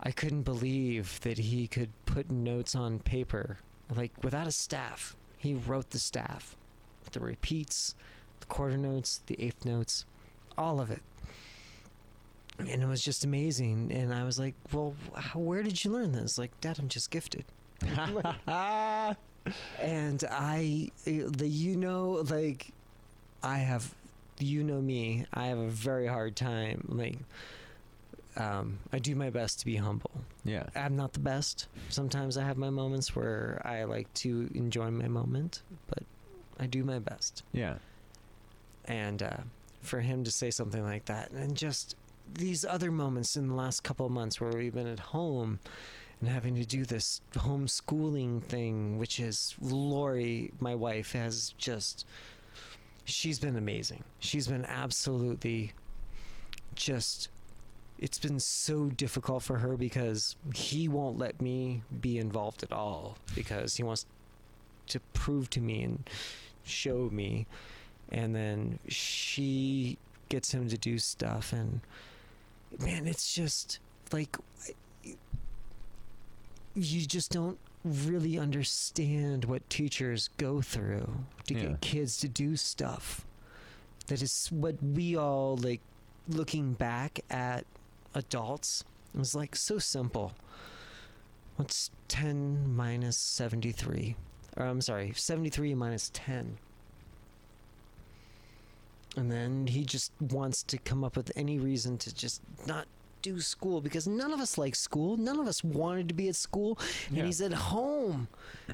I couldn't believe that he could put notes on paper, like without a staff. He wrote the staff, the repeats, the quarter notes, the eighth notes, all of it. And it was just amazing. And I was like, well, where did you learn this? Like, Dad, I'm just gifted. and I, the you know, like, I have, you know me, I have a very hard time. Like, um, I do my best to be humble. yeah. I'm not the best. Sometimes I have my moments where I like to enjoy my moment, but I do my best. Yeah. And uh, for him to say something like that, and just these other moments in the last couple of months where we've been at home and having to do this homeschooling thing, which is Lori, my wife, has just. She's been amazing. She's been absolutely just it's been so difficult for her because he won't let me be involved at all because he wants to prove to me and show me and then she gets him to do stuff and man it's just like you just don't really understand what teachers go through to Yeah. get kids to do stuff that is what we all like looking back at adults it was like so simple. What's 10 minus 73 or i'm sorry 73 minus 10 and then he just wants to come up with any reason to just not do school because none of us like school. None of us wanted to be at school. Yeah. and he's at home.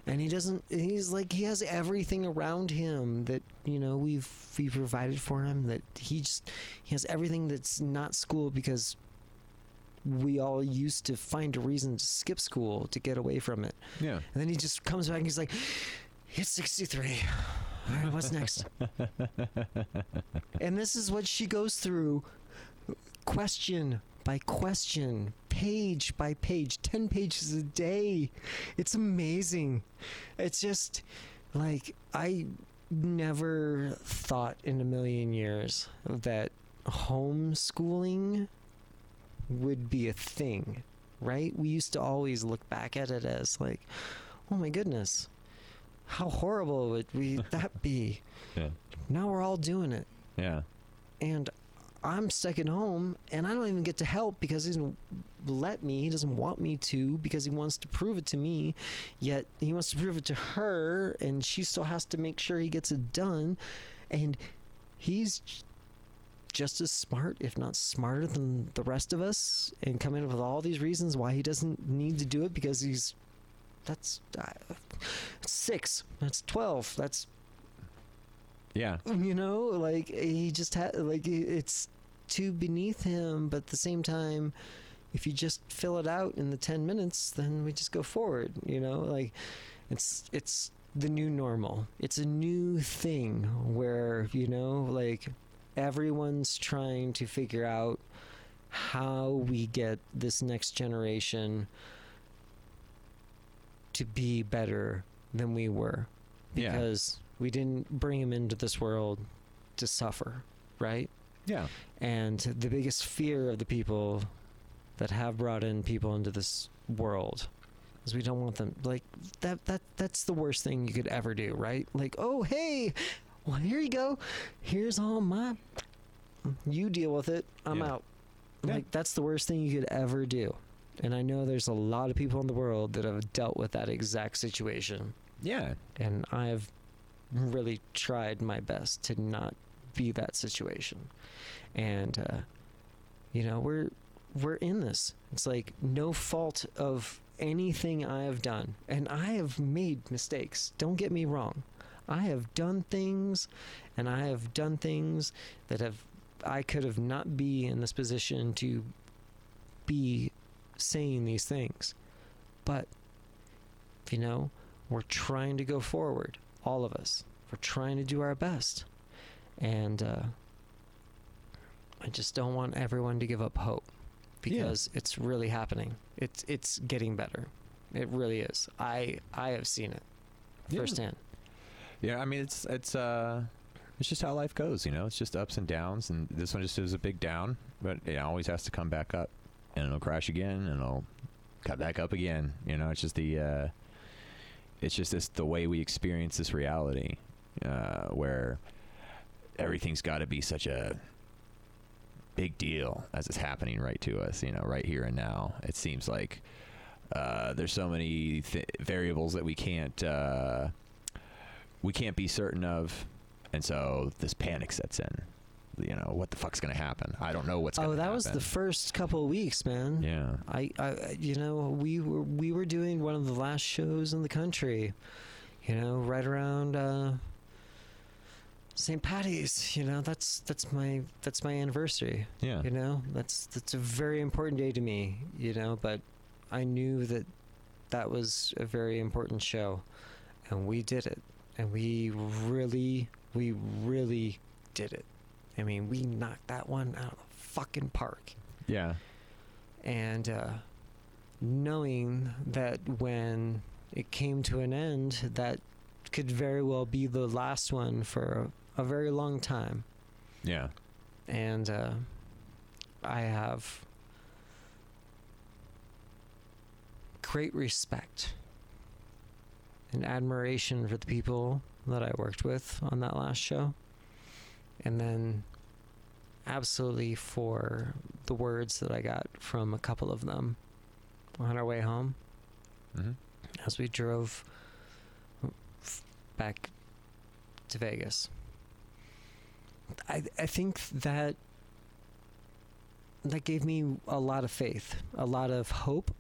And he doesn't he's like he has everything around him that you know we've we provided for him that he just he has everything that's not school because we all used to find a reason to skip school to get away from it. Yeah. and then he just comes back and he's like it's 63 all right what's next. And this is what she goes through. Question by question, page by page, 10 pages a day. It's amazing. It's just like I never thought in a million years that homeschooling would be a thing, right? We used to always look back at it as like, oh my goodness, how horrible would we that be? Yeah. Now we're all doing it Yeah. and I'm stuck at home and I don't even get to help because he doesn't let me. He doesn't want me to because he wants to prove it to me. Yet he wants to prove it to her and she still has to make sure he gets it done. And he's just as smart, if not smarter than the rest of us, and coming up with all these reasons why he doesn't need to do it because he's that's uh, six, that's 12, that's Yeah. you know like he just had like it's too beneath him but at the same time if you just fill it out in the 10 minutes then we just go forward you know like it's it's the new normal it's a new thing where you know like everyone's trying to figure out how we get this next generation to be better than we were Yeah. because we didn't bring him into this world to suffer, right? Yeah. And the biggest fear of the people that have brought in people into this world is we don't want them like that that that's the worst thing you could ever do, right? Like, "Oh, hey, well, here you go. Here's all my you deal with it. I'm Yeah. out." Yeah. Like that's the worst thing you could ever do. And I know there's a lot of people in the world that have dealt with that exact situation Yeah. and I've really tried my best to not be that situation. And uh, you know, we're we're in this. It's like no fault of anything I have done, and I have made mistakes. Don't get me wrong. I have done things, and I have done things that have I could have not be in this position to be saying these things. But you know, we're trying to go forward, all of us. We're trying to do our best. And uh, I just don't want everyone to give up hope because it's really happening. It's it's getting better. It really is. I I have seen it Yeah. firsthand. Yeah, I mean it's it's uh it's just how life goes, you know. It's just ups and downs, and this one just is a big down, but it always has to come back up, and it'll crash again, and it'll cut back up again. You know, it's just the uh, it's just this the way we experience this reality, uh, where everything's got to be such a big deal as it's happening right to us. You know, right here and now. It seems like uh, there's so many th- variables that we can't. Uh, we can't be certain of, and so this panic sets in. You know what the fuck's gonna happen? I don't know what's. Oh, gonna happen. Oh, that was the first couple of weeks, man. yeah. I, I, you know, we were we were doing one of the last shows in the country, you know, right around uh, St. Patty's. You know, that's that's my that's my anniversary. Yeah. You know, that's that's a very important day to me. You know, but I knew that that was a very important show, and we did it, and we really, we really did it. I mean, we knocked that one out of the fucking park Yeah. and uh, knowing that when it came to an end, that could very well be the last one for a, a very long time. Yeah. And uh, I have great respect and admiration for the people that I worked with on that last show. And then absolutely for the words that I got from a couple of them on our way home Mm-hmm. as we drove f- back to Vegas. I I think that that gave me a lot of faith, a lot of hope,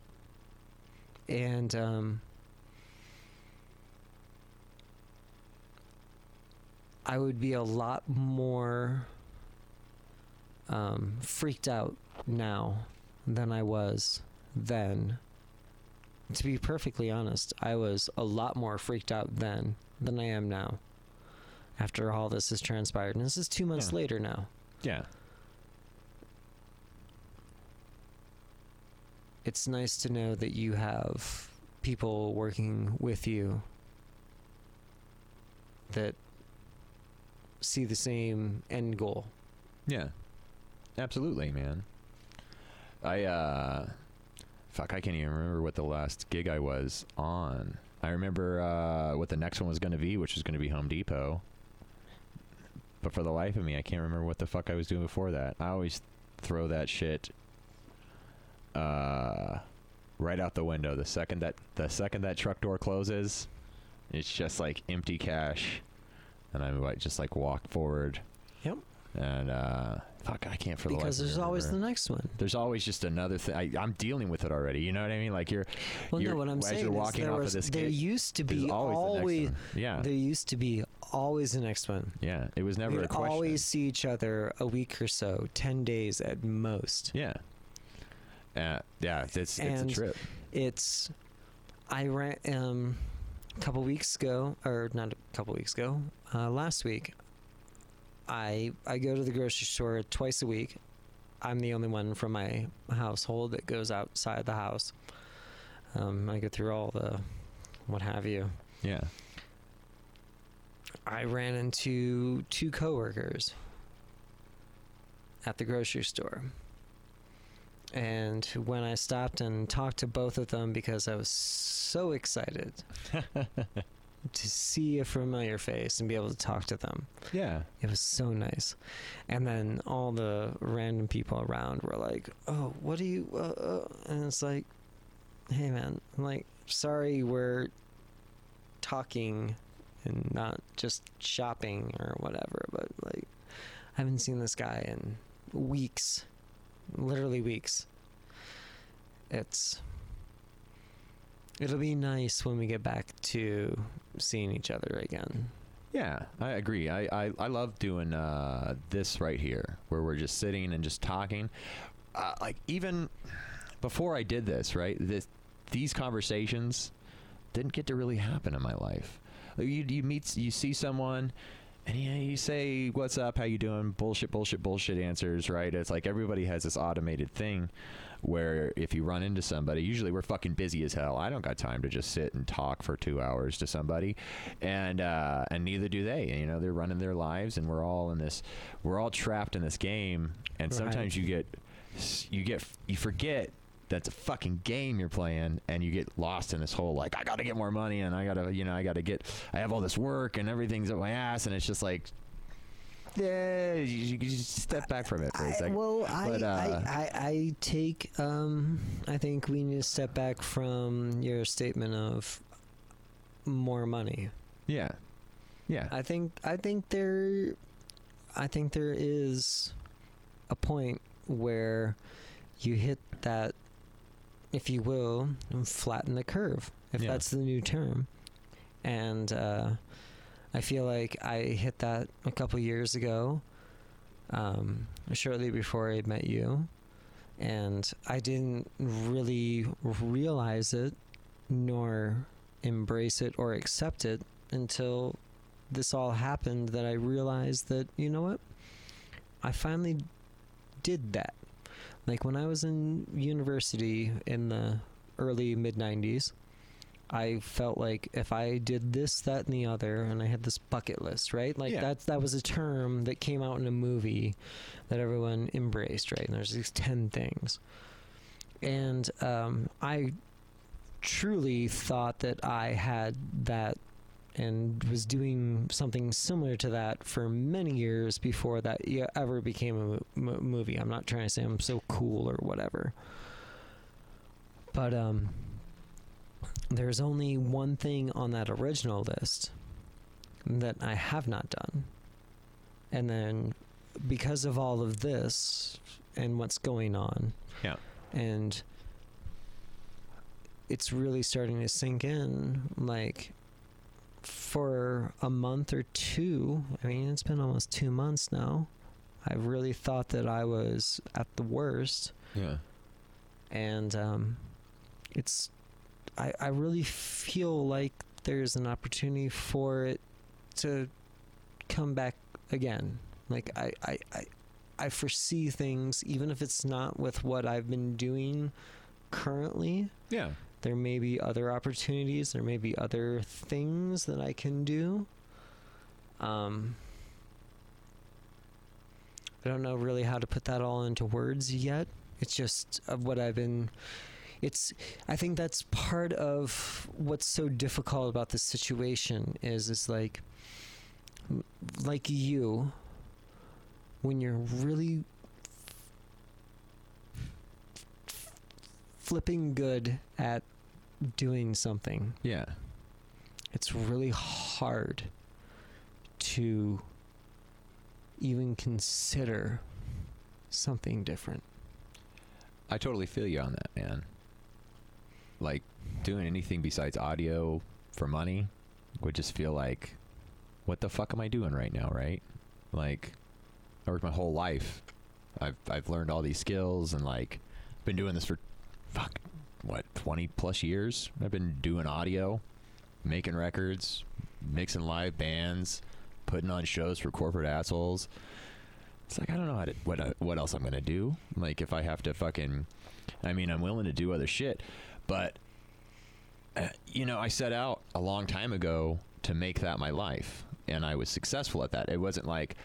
and um, I would be a lot more um, freaked out now than I was then. To be perfectly honest, I was a lot more freaked out then than I am now. After all this has transpired, and this is two months Yeah. later now. Yeah. It's nice to know that you have people working with you that see the same end goal. Yeah. Absolutely, man. I uh fuck, I can't even remember what the last gig I was on. I remember uh what the next one was going to be, which was going to be Home Depot. But for the life of me, I can't remember what the fuck I was doing before that. I always throw that shit uh right out the window. The second that the second that truck door closes, it's just like empty cache. And I might just like walk forward Yep. and uh fuck i can't for the Because there's always the next one. there's always just another thing I, i'm dealing with it already you know what i mean like you're Well, You're- no, what I'm saying you're is walking there off of was this there used to be always, the always next one. yeah there used to be always the next one. yeah it was never We'd a question always see each other a week or so, ten days at most. yeah uh, yeah it's it's a trip It's I ran um a couple weeks ago, or not a couple weeks ago, uh, last week. I I go to the grocery store twice a week. I'm the only one from my household that goes outside the house. Um, I go through all the what have you. yeah I ran into two coworkers at the grocery store. And when I stopped and talked to both of them because I was so excited to see a familiar face and be able to talk to them, yeah it was so nice. And then all the random people around were like, "Oh, what do you?" Uh, uh, and it's like, "Hey, man, I'm like, sorry, we're talking and not just shopping or whatever, but like, I haven't seen this guy in weeks, literally weeks. It's." It'll be nice when we get back to seeing each other again. Yeah, I agree. I, I, I love doing uh, this right here, where we're just sitting and just talking. Uh, like even before I did this, right? This these conversations didn't get to really happen in my life. You you meet you see someone. And you, you say, "What's up? How you doing?" Bullshit, bullshit, bullshit answers, right? It's like everybody has this automated thing where if you run into somebody, usually we're fucking busy as hell. I don't got time to just sit and talk for two hours to somebody, and uh, and neither do they. You know, they're running their lives, and we're all in this. We're all trapped in this game, and Right. sometimes you get you get you forget that's a fucking game you're playing and you get lost in this whole like I got to get more money and I got to you know I got to get I have all this work and everything's up my ass and it's just like yeah you, you just step back from it for a I, second well, I, uh, I, I, I take. Um, I think we need to step back from your statement of more money. yeah yeah I think. I think there. I think there is a point where you hit that, if you will, flatten the curve, if Yeah. that's the new term, and uh, I feel like I hit that a couple years ago, um, shortly before I met you, and I didn't really realize it, nor embrace it or accept it until this all happened. That I realized that you know what, I finally did that. Like when I was in university in the early mid 90s, I felt like if I did this, that, and the other, and I had this bucket list, right? Like Yeah. that's that was a term that came out in a movie that everyone embraced, right? And there's these ten things, and um, I truly thought that I had that and was doing something similar to that for many years before that ever became a mo- mo- movie. I'm not trying to say I'm so cool or whatever. But um there's only one thing on that original list that I have not done. And then because of all of this and what's going on. Yeah. And it's really starting to sink in like for a month or two. I mean, it's been almost 2 months now. I really thought that I was at the worst Yeah. and um, it's I, I really feel like there's an opportunity for it to come back again like I, I, I, I foresee things even if it's not with what I've been doing currently Yeah. There may be other opportunities. There may be other things that I can do. Um I don't know really how to put that all into words yet. It's just of what I've been it's I think that's part of what's so difficult about this situation is is like like you when you're really flipping good at doing something Yeah. it's really hard to even consider something different I totally feel you on that, man. Like doing anything besides audio for money would just feel like, what the fuck am I doing right now, right? Like, I worked my whole life. I've I've learned all these skills and like been doing this for fuck what twenty plus years. I've been doing audio, making records, mixing live bands, putting on shows for corporate assholes. It's like I don't know how to, what I- what else I'm gonna do. Like if I have to fucking, I mean I'm willing to do other shit, but uh, you know I set out a long time ago to make that my life, and I was successful at that. It wasn't like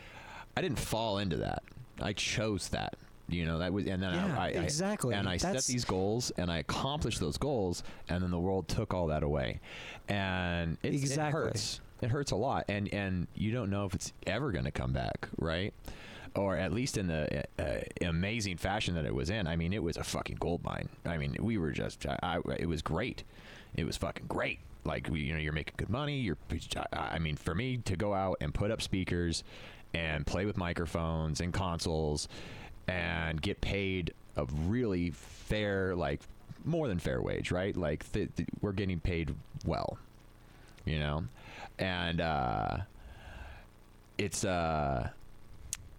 I didn't fall into that. I chose that. You know that was, and then Yeah, I, I exactly. and I That's- set these goals, and I accomplished those goals, and then the world took all that away, and it, Exactly. it hurts. It hurts a lot, and and you don't know if it's ever going to come back, right? Or at least in the uh, amazing fashion that it was in. I mean, it was a fucking gold mine. I mean, we were just, I, I, it was great. It was fucking great. Like you know, you're making good money. You're, I mean, for me to go out and put up speakers and play with microphones and consoles and get paid a really fair, like more than fair wage, right? Like th- th- we're getting paid well, you know, and uh, it's uh,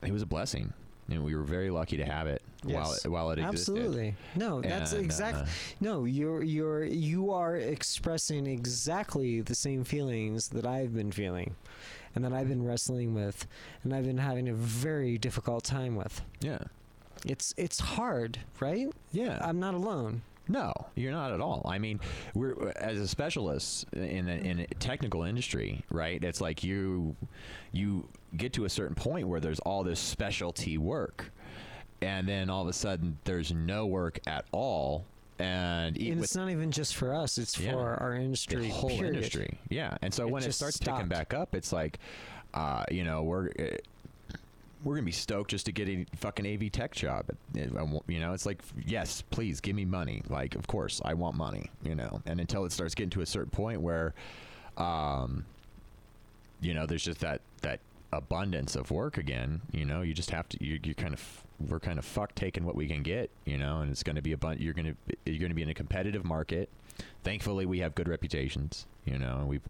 it was a blessing, and we were very lucky to have it while it, while it existed. Absolutely. No, that's And, exactly uh, No, you're you're you are expressing exactly the same feelings that I've been feeling and that I've been wrestling with and I've been having a very difficult time with. yeah, It's it's hard, right? yeah. I'm not alone. No, you're not at all. I mean, we're as a specialist in a, in a technical industry, right? It's like you you get to a certain point where there's all this specialty work, and then all of a sudden there's no work at all, and, And it's not even just for us, it's Yeah. for our industry. the whole period. industry, yeah. And so It when it starts picking back up, it's like, uh, you know, we're. Uh, we're gonna be stoked just to get a fucking AV tech job. It- You know, it's like, yes, please give me money. Like, of course, I want money. You know, and until it starts getting to a certain point where, um, you know, there's just that that abundance of work again. You know, you just have to. You, you're kind of we're kind of fucked taking what we can get. You know, and it's going to be a bunch. You're gonna you're gonna be in a competitive market. Thankfully, we have good reputations. You know, we've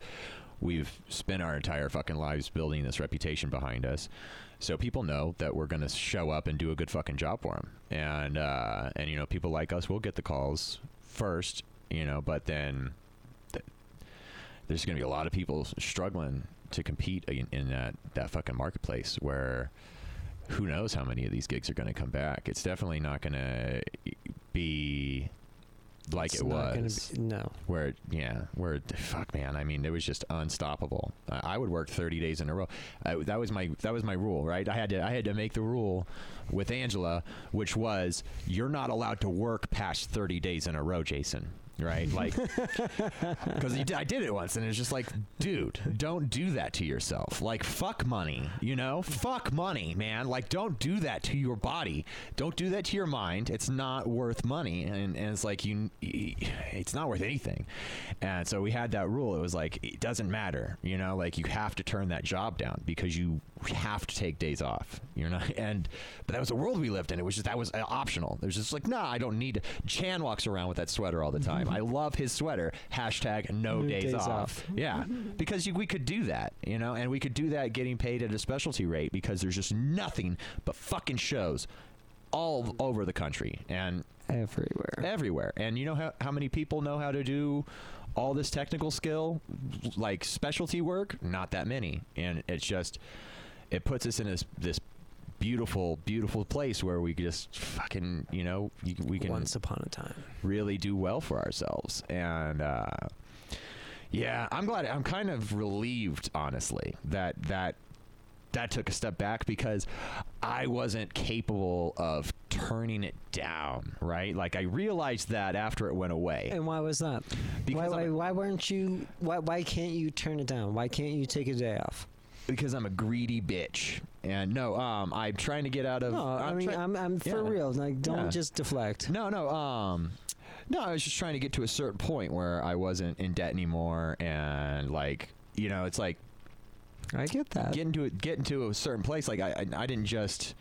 we've spent our entire fucking lives building this reputation behind us. So people know that we're going to show up and do a good fucking job for them. And uh, and you know, people like us will get the calls first, you know, but then th- there's going to be a lot of people struggling to compete in, in that that fucking marketplace where who knows how many of these gigs are going to come back. It's definitely not going to be like It's it was. be- no. where yeah where fuck man i mean it was just unstoppable i, I would work 30 days in a row I, that was my that was my rule right i had to i had to make the rule with angela which was you're not allowed to work past 30 days in a row jason right? Like because i did it once and it's just like dude don't do that to yourself. Like fuck money you know? Fuck money man. Like don't do that to your body. Don't do that to your mind. It's not worth money and, and it's like you it's not worth anything. And so we had that rule. It was like it doesn't matter you know? Like you have to turn that job down because you have to take days off you're not and but that was the world we lived in. It was just that was uh, optional. It was just like nah i don't need to. Chan walks around with that sweater all the time i love his sweater hashtag no, No days, days off. off. yeah because you, we could do that you know and we could do that getting paid at a specialty rate because there's just nothing but fucking shows all over the country and Everywhere. everywhere. And you know how, how many people know how to do all this technical skill, like specialty work? Not that many. And it's just, it puts us in this, this beautiful, beautiful place where we just fucking, you know, we can Once upon a time. really do well for ourselves. And, uh, yeah, I'm glad. I'm kind of relieved, honestly, that that that took a step back because I wasn't capable of turning it down. Right? Like I realized that after it went away. And why was that? Why, Because why, I'm why weren't you? Why, why can't you turn it down? Why can't you take a day off? Because I'm a greedy bitch. And no, um, I'm trying to get out of. No, I I'm mean, try- I'm, I'm for yeah. real. Like, don't Yeah. just deflect. No, no, um no, I was just trying to get to a certain point where I wasn't in debt anymore and like, you know, it's like I get that. getting to it getting to a certain place like I, I I didn't just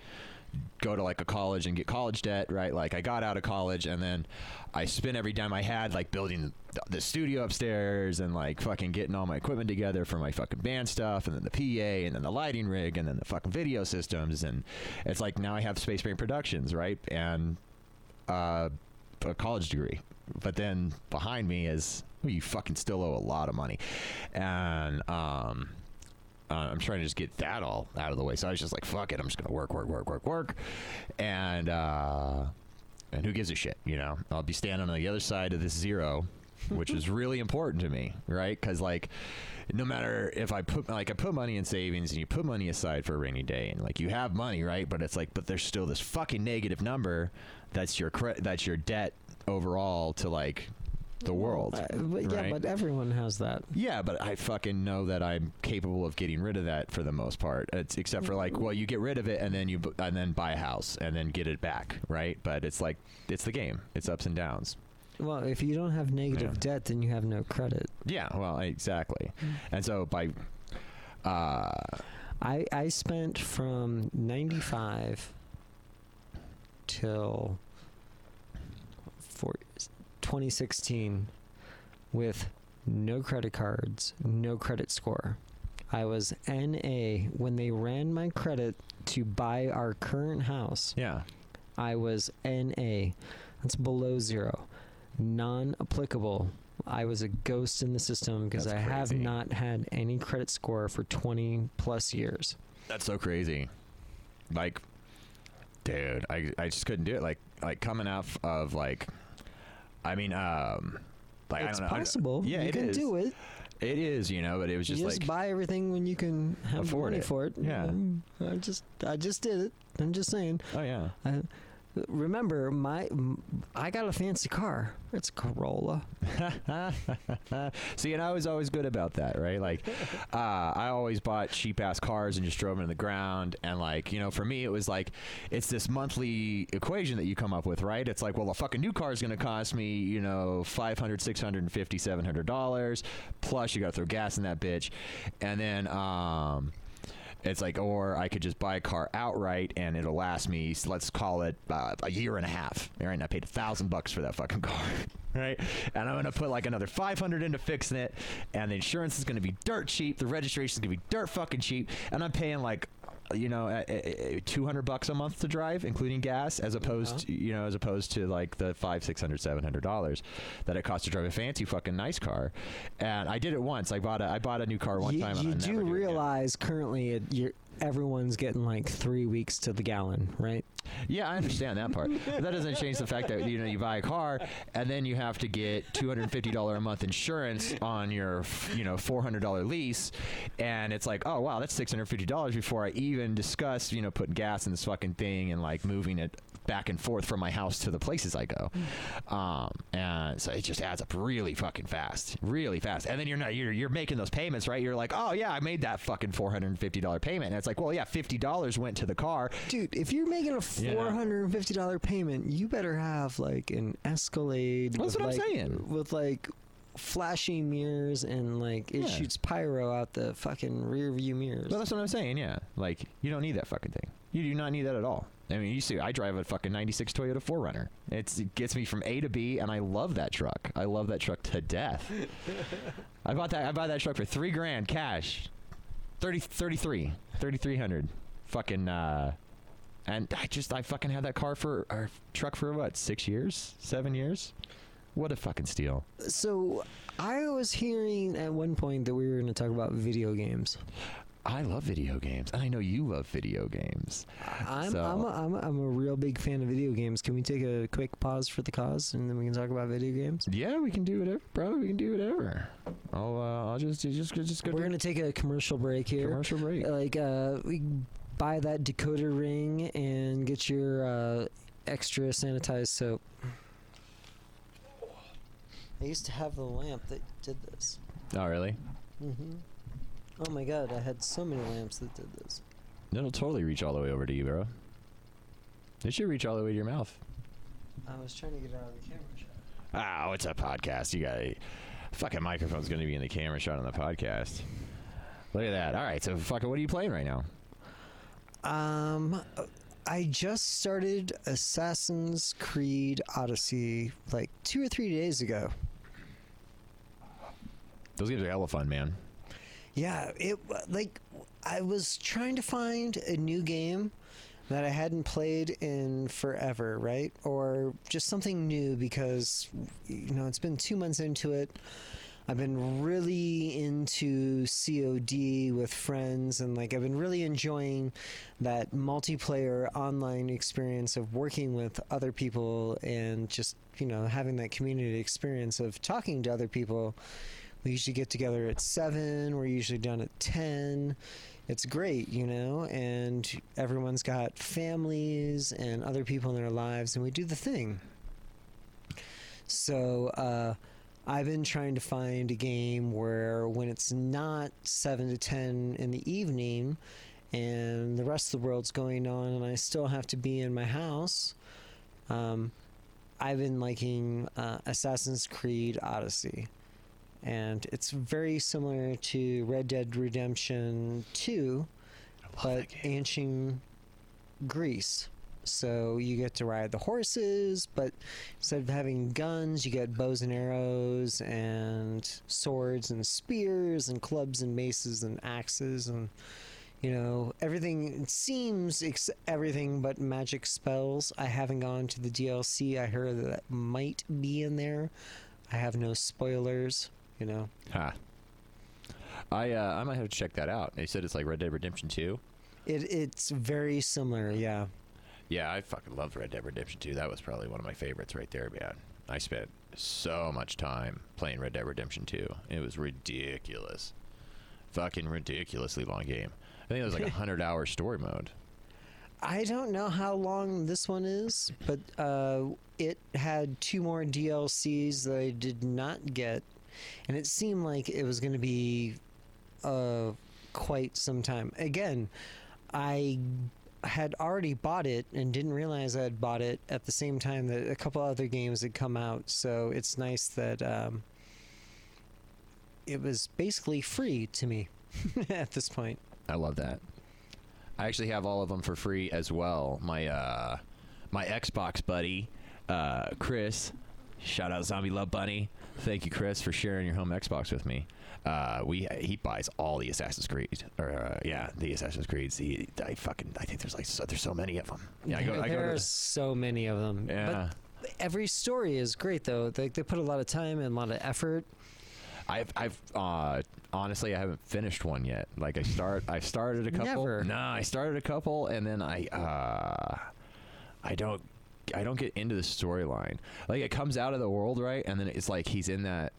go to like a college and get college debt, right? Like I got out of college and then I spent every dime I had like building the, studio upstairs and like fucking getting all my equipment together for my fucking band stuff and then the PA and then the lighting rig and then the fucking video systems and it's like now I have Space Brain Productions, right? And uh, a college degree. But then behind me is well, you fucking still owe a lot of money. And um uh, I'm trying to just get that all out of the way. So I was just like, fuck it. I'm just going to work, work, work, work, work. And, uh, and who gives a shit? You know, I'll be standing on the other side of this zero, which is really important to me, right? Because, like, no matter if I put, like, I put money in savings and you put money aside for a rainy day and, like, you have money, right? But it's like, but there's still this fucking negative number that's your, cre- that's your debt overall to, like, the world. Uh, but yeah, right? but everyone has that. Yeah, but I fucking know that I'm capable of getting rid of that for the most part. It's except for like, well, you get rid of it and then you and then buy a house and then get it back, right? But it's like it's the game. It's ups and downs. Well, if you don't have negative Yeah. debt, then you have no credit. Yeah, well, exactly. And so by uh I I spent from '95 till for 2016 with no credit cards, no credit score. I was NA when they ran my credit to buy our current house. yeah. I was NA. That's below zero. Non applicable. I was a ghost in the system because I have crazy. not had any credit score for 20 plus years. That's so crazy. Like dude, I I just couldn't do it like like coming out f- of like I mean um like it's I don't know. I- possible. yeah, you it can is. do it. It is, you know, but it was just you like buy everything when you can have Afford money it. for it. Yeah. I just I just did it. I'm just saying. oh yeah. I, remember my I got a fancy car. It's Corolla. See, and I was always good about that, right? Like, uh, I always bought cheap ass cars and just drove them in the ground. And, like, you know, for me, it was like, it's this monthly equation that you come up with, right? It's like, well, a fucking new car is going to cost me, you know, 500 650 $700. Plus, you got to throw gas in that bitch. And then, um, it's like, or I could just buy a car outright and it'll last me, let's call it uh, a year and a half. All right, and I paid a thousand bucks for that fucking car, right? And I'm gonna put like another 500 into fixing it, and the insurance is gonna be dirt cheap, the registration is gonna be dirt fucking cheap, and I'm paying like, you know, uh, 200 bucks a month to drive, including gas, as opposed, Uh-huh. to, you know, as opposed to like the five, six hundred, seven hundred dollars that it costs to drive a fancy fucking nice car. And I did it once. I bought a, I bought a new car one you time. and you do realize currently it, you're everyone's getting like three weeks to the gallon, right? Yeah, I understand that part. But that doesn't change the fact that you know you buy a car and then you have to get two hundred fifty dollar a month insurance on your you know four hundred dollar lease, and it's like, oh wow, that's six hundred fifty dollars before I even discuss you know putting gas in this fucking thing and like moving it back and forth from my house to the places I go, um, and so it just adds up really fucking fast, really fast. And then you're not you're you're making those payments, right? You're like, oh yeah, I made that fucking four hundred and fifty dollar payment, and it's like, well yeah, fifty dollars went to the car. Dude, if you're making a four hundred and fifty dollar payment, you better have like an Escalade. That's with, what I'm saying. With like flashy mirrors and like it Yeah. shoots pyro out the fucking rear view mirrors. Well, that's what I'm saying. Yeah, like you don't need that fucking thing. You do not need that at all. I mean, you see, I drive a fucking '96 Toyota 4Runner. It's, it gets me from A to B, and I love that truck. I love that truck to death. I bought that. I bought that truck for three grand cash. 30, 33, 3300. Fucking. uh And I just, I fucking had that car for or truck for what? Six years? Seven years? What a fucking steal. So I was hearing at one point that we were going to talk about video games. I love video games, and I know you love video games. I'm So- I'm, a, I'm, a, I'm a real big fan of video games. Can we take a quick pause for the cause and then we can talk about video games? Yeah, we can do whatever, bro. We can do whatever. I'll, uh, I'll just, just, just go. We're to going to take a commercial break here. commercial break. Like uh, we buy that decoder ring and get your uh, extra sanitized soap. I used to have the lamp that did this. Oh, really? hmm Oh my god, I had so many lamps that did this. It'll totally reach all the way over to you, bro. It should reach all the way to your mouth. I was trying to get out of the camera shot. Oh, it's a podcast. You got a fucking microphone's going to be in the camera shot on the podcast. Look at that. All right, so fucking, what are you playing right now? Um, I just started Assassin's Creed Odyssey like two or three days ago. Those games are hella fun, man. Yeah, it like I was trying to find a new game that I hadn't played in forever, right? Or just something new because you know, it's been 2 months into it. I've been really into COD with friends and like I've been really enjoying that multiplayer online experience of working with other people and just, you know, having that community experience of talking to other people we usually get together at seven. We're usually done at ten. It's great, you know, and everyone's got families and other people in their lives, and we do the thing. So uh, I've been trying to find a game where when it's not seven to ten in the evening, and the rest of the world's going on, and I still have to be in my house. Um, I've been liking uh, Assassin's Creed Odyssey and it's very similar to Red Dead Redemption 2, but ancient Greece. So you get to ride the horses, but instead of having guns, you get bows and arrows and swords and spears and clubs and maces and axes and you know everything it seems ex- everything but magic spells. I haven't gone to the DLC. I heard that might be in there. I have no spoilers, you know. Ha. I uh, I might have to check that out. They said it's like Red Dead Redemption 2. It it's very similar, yeah. Yeah, I fucking loved Red Dead Redemption 2. That was probably one of my favorites right there, man. I spent so much time playing Red Dead Redemption 2. It was ridiculous. Fucking ridiculously long game. I think it was like a 100 hour story mode. I don't know how long this one is, but uh, it had two more DLCs that I did not get, and it seemed like it was going to be uh, quite some time. Again, I had already bought it and didn't realize I had bought it at the same time that a couple other games had come out. So it's nice that um, it was basically free to me at this point. I love that. I actually have all of them for free as well. My uh, my Xbox buddy, uh, Chris. Shout out Zombie Love Bunny. Thank you, Chris, for sharing your home Xbox with me. Uh, we he buys all the Assassin's Creed, or uh, yeah, the Assassin's Creeds. He, I fucking I think there's like so, there's so many of them. Yeah, I go. I go there to are so many of them. yeah. But every story is great though. They they put a lot of time and a lot of effort. I've I've uh, honestly I haven't finished one yet. Like I start I started a couple. Never. Nah, I started a couple and then I uh, I don't I don't get into the storyline. Like it comes out of the world right, and then it's like he's in that.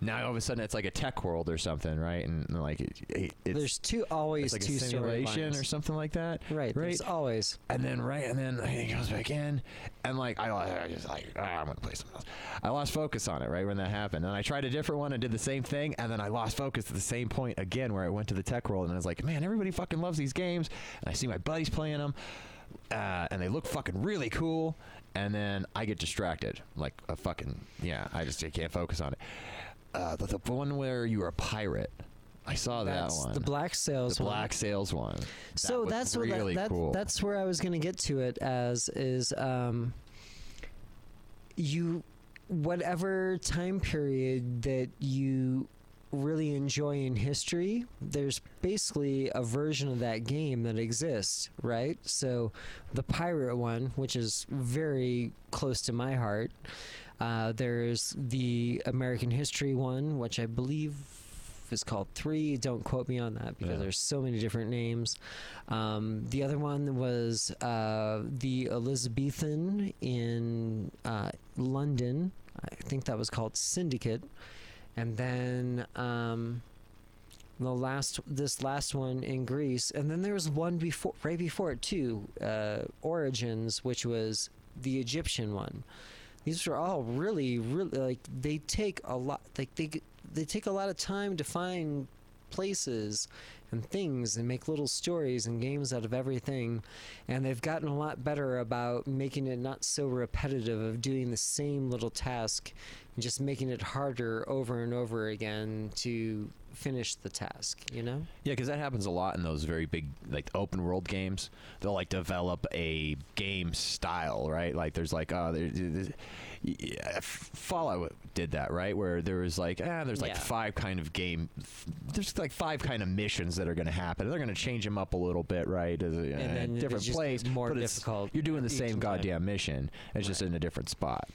Now all of a sudden it's like a tech world or something, right? And, like it, it, it's There's two always it's like two a simulation or something like that. Right. Right. There's always. And then right, and then he goes back in, and like I, I just like ah, I'm gonna play something else. I lost focus on it right when that happened, and I tried a different one and did the same thing, and then I lost focus at the same point again where I went to the tech world, and I was like, man, everybody fucking loves these games, and I see my buddies playing them, uh, and they look fucking really cool, and then I get distracted, like a fucking yeah, I just I can't focus on it. Uh, the, the one where you were a pirate, I saw That's that one. the black sales the one. black sales one. That so that's really what that, that cool. that's where I was going to get to it as is um you whatever time period that you really enjoying history there's basically a version of that game that exists right? So the pirate one which is very close to my heart uh, there's the american history one which i believe is called three. Don't quote me on that because Yeah. there's so many different names. Um, the other one was uh, the elizabethan in uh, london. I think that was called syndicate and then um, the last this last one in Greece, and then there was one before right before it too, uh, Origins, which was the Egyptian one. These are all really, really like they take a lot. Like they they take a lot of time to find places and things and make little stories and games out of everything and they've gotten a lot better about making it not so repetitive of doing the same little task and just making it harder over and over again to finish the task you know Yeah, because that happens a lot in those very big, like open world games. They'll like develop a game style, right? Like there's like, uh, there, there's- yeah, Fallout did that, right? Where there was like, ah, there's like Yeah. five kind of game, there's like five kind of missions that are going to happen. They're going to change them up a little bit, right? As a, And a then different place, gets more but it's- difficult You're doing the same time. goddamn mission. It's just in a different spot,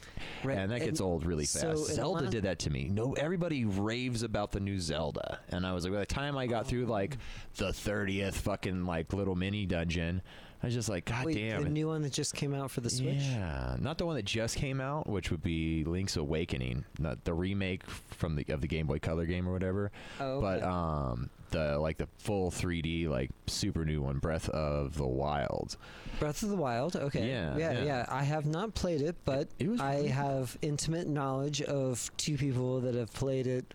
Right, and that gets and old really so fast. Zelda did that to me. No, everybody raves about the new Zelda, and I was like, by the time I got through like the thirtieth fucking like little mini dungeon, I was just like, God Wait, damn the new one that just came out for the switch Yeah, not the one that just came out, which would be Link's Awakening, not the remake from the of the Game Boy Color game or whatever. oh, But um, the like the full 3D like super new one, Breath of the Wild. breath of the wild okay Yeah, yeah yeah. yeah i have not played it but It was i really- have intimate knowledge of two people that have played it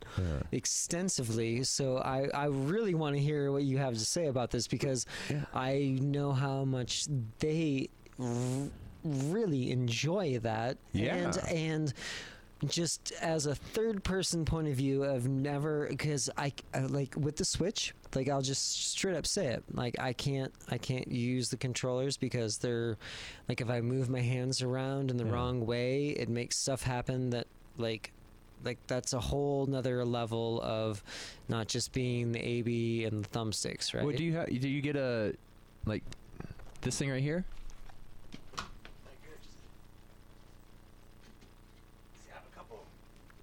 extensively. So I, I really want to hear what you have to say about this because Yeah. I know how much they r- really enjoy that. Yeah. And, and just as a third person point of view, I've never, because I, like with the Switch, like I'll just straight up say it. Like I can't, I can't use the controllers because they're, like if I move my hands around in the Yeah. wrong way, it makes stuff happen that like like that's a whole nother level of not just being the AB and the thumbsticks, right? What do you have? Do you get a like this thing right here?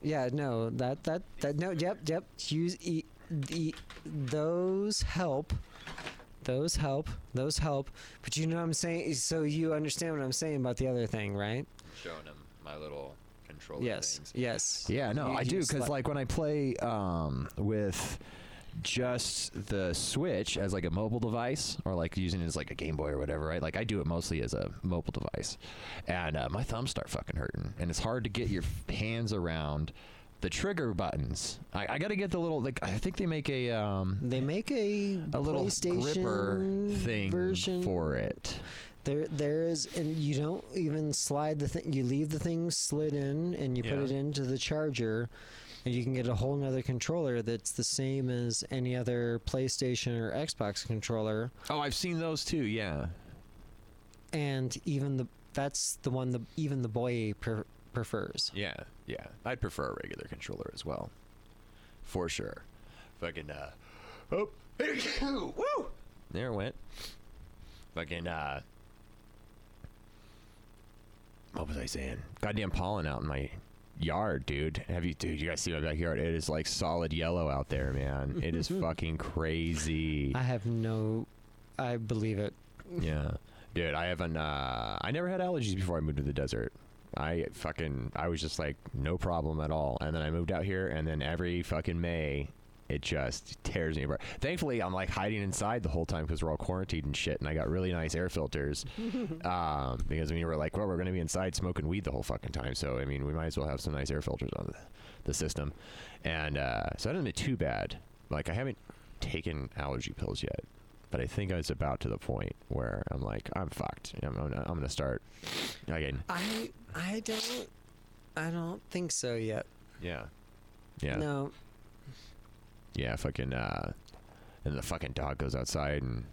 Yeah, no, that that that no, yep, yep. Use e, the those help. Those help. Those help. But you know what I'm saying? So you understand what I'm saying about the other thing, right? Showing him my little controller yes. Yes. Yeah, no, You I do because like- like when I play um, with just the Switch as like a mobile device, or like using it as like a Game Boy or whatever, right? Like I do it mostly as a mobile device, and uh, my thumbs start fucking hurting, and it's hard to get your hands around the trigger buttons. I, I got to get the little like I think they make a um, They make a a little gripper thing version for it. There, there is, and you don't even slide the thing. You leave the thing slid in, and you put it into the charger, you can get a whole nother controller that's the same as any other PlayStation or Xbox controller. Oh, I've seen those too. Yeah. And even the that's the one the even the boy pre- prefers. Yeah, yeah. I'd prefer a regular controller as well. For sure. Fucking uh Oh Woo! There it went. Fucking uh what was I saying? Goddamn pollen out in my yard, dude. Have you, dude? You guys see my backyard? It is like solid yellow out there, man. It is fucking crazy. I have no. I believe it. Yeah, dude. I haven't. Uh, I never had allergies before I moved to the desert. I fucking. I was just like no problem at all, and then I moved out here, and then every fucking May. It just tears me apart. Thankfully, I'm like hiding inside the whole time because we're all quarantined and shit, and I got really nice air filters. um, because we were like, well, we're gonna be inside smoking weed the whole fucking time, so I mean, we might as well have some nice air filters on the, the system, and uh, so that hasn't been too bad. Like, I haven't taken allergy pills yet, but I think I was about to the point where I'm like, I'm fucked. I'm, I'm, I'm gonna start again. I I don't I don't think so yet. Yeah, yeah, No. Yeah. Fucking, uh, and the fucking dog goes outside and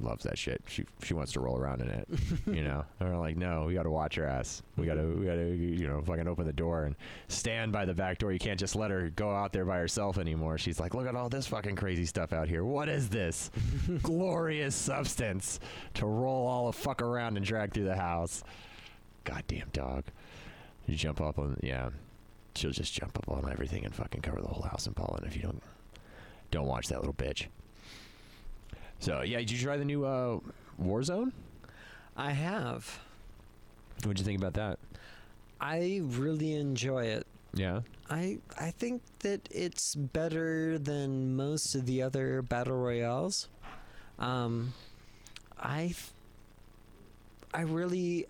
loves that shit. She she wants to roll around in it, you know. And we're like, no, we got to watch her ass. We got to we got to you know fucking open the door and stand by the back door. You can't just let her go out there by herself anymore. She's like, look at all this fucking crazy stuff out here. What is this glorious substance to roll all the fuck around and drag through the house? Goddamn dog. You jump up on yeah. She'll just jump up on everything and fucking cover the whole house in pollen if you don't don't watch that little bitch. So yeah, did you try the new uh, Warzone? I have. What'd you think about that? I really enjoy it. Yeah. I I think that it's better than most of the other battle royales. Um, I I really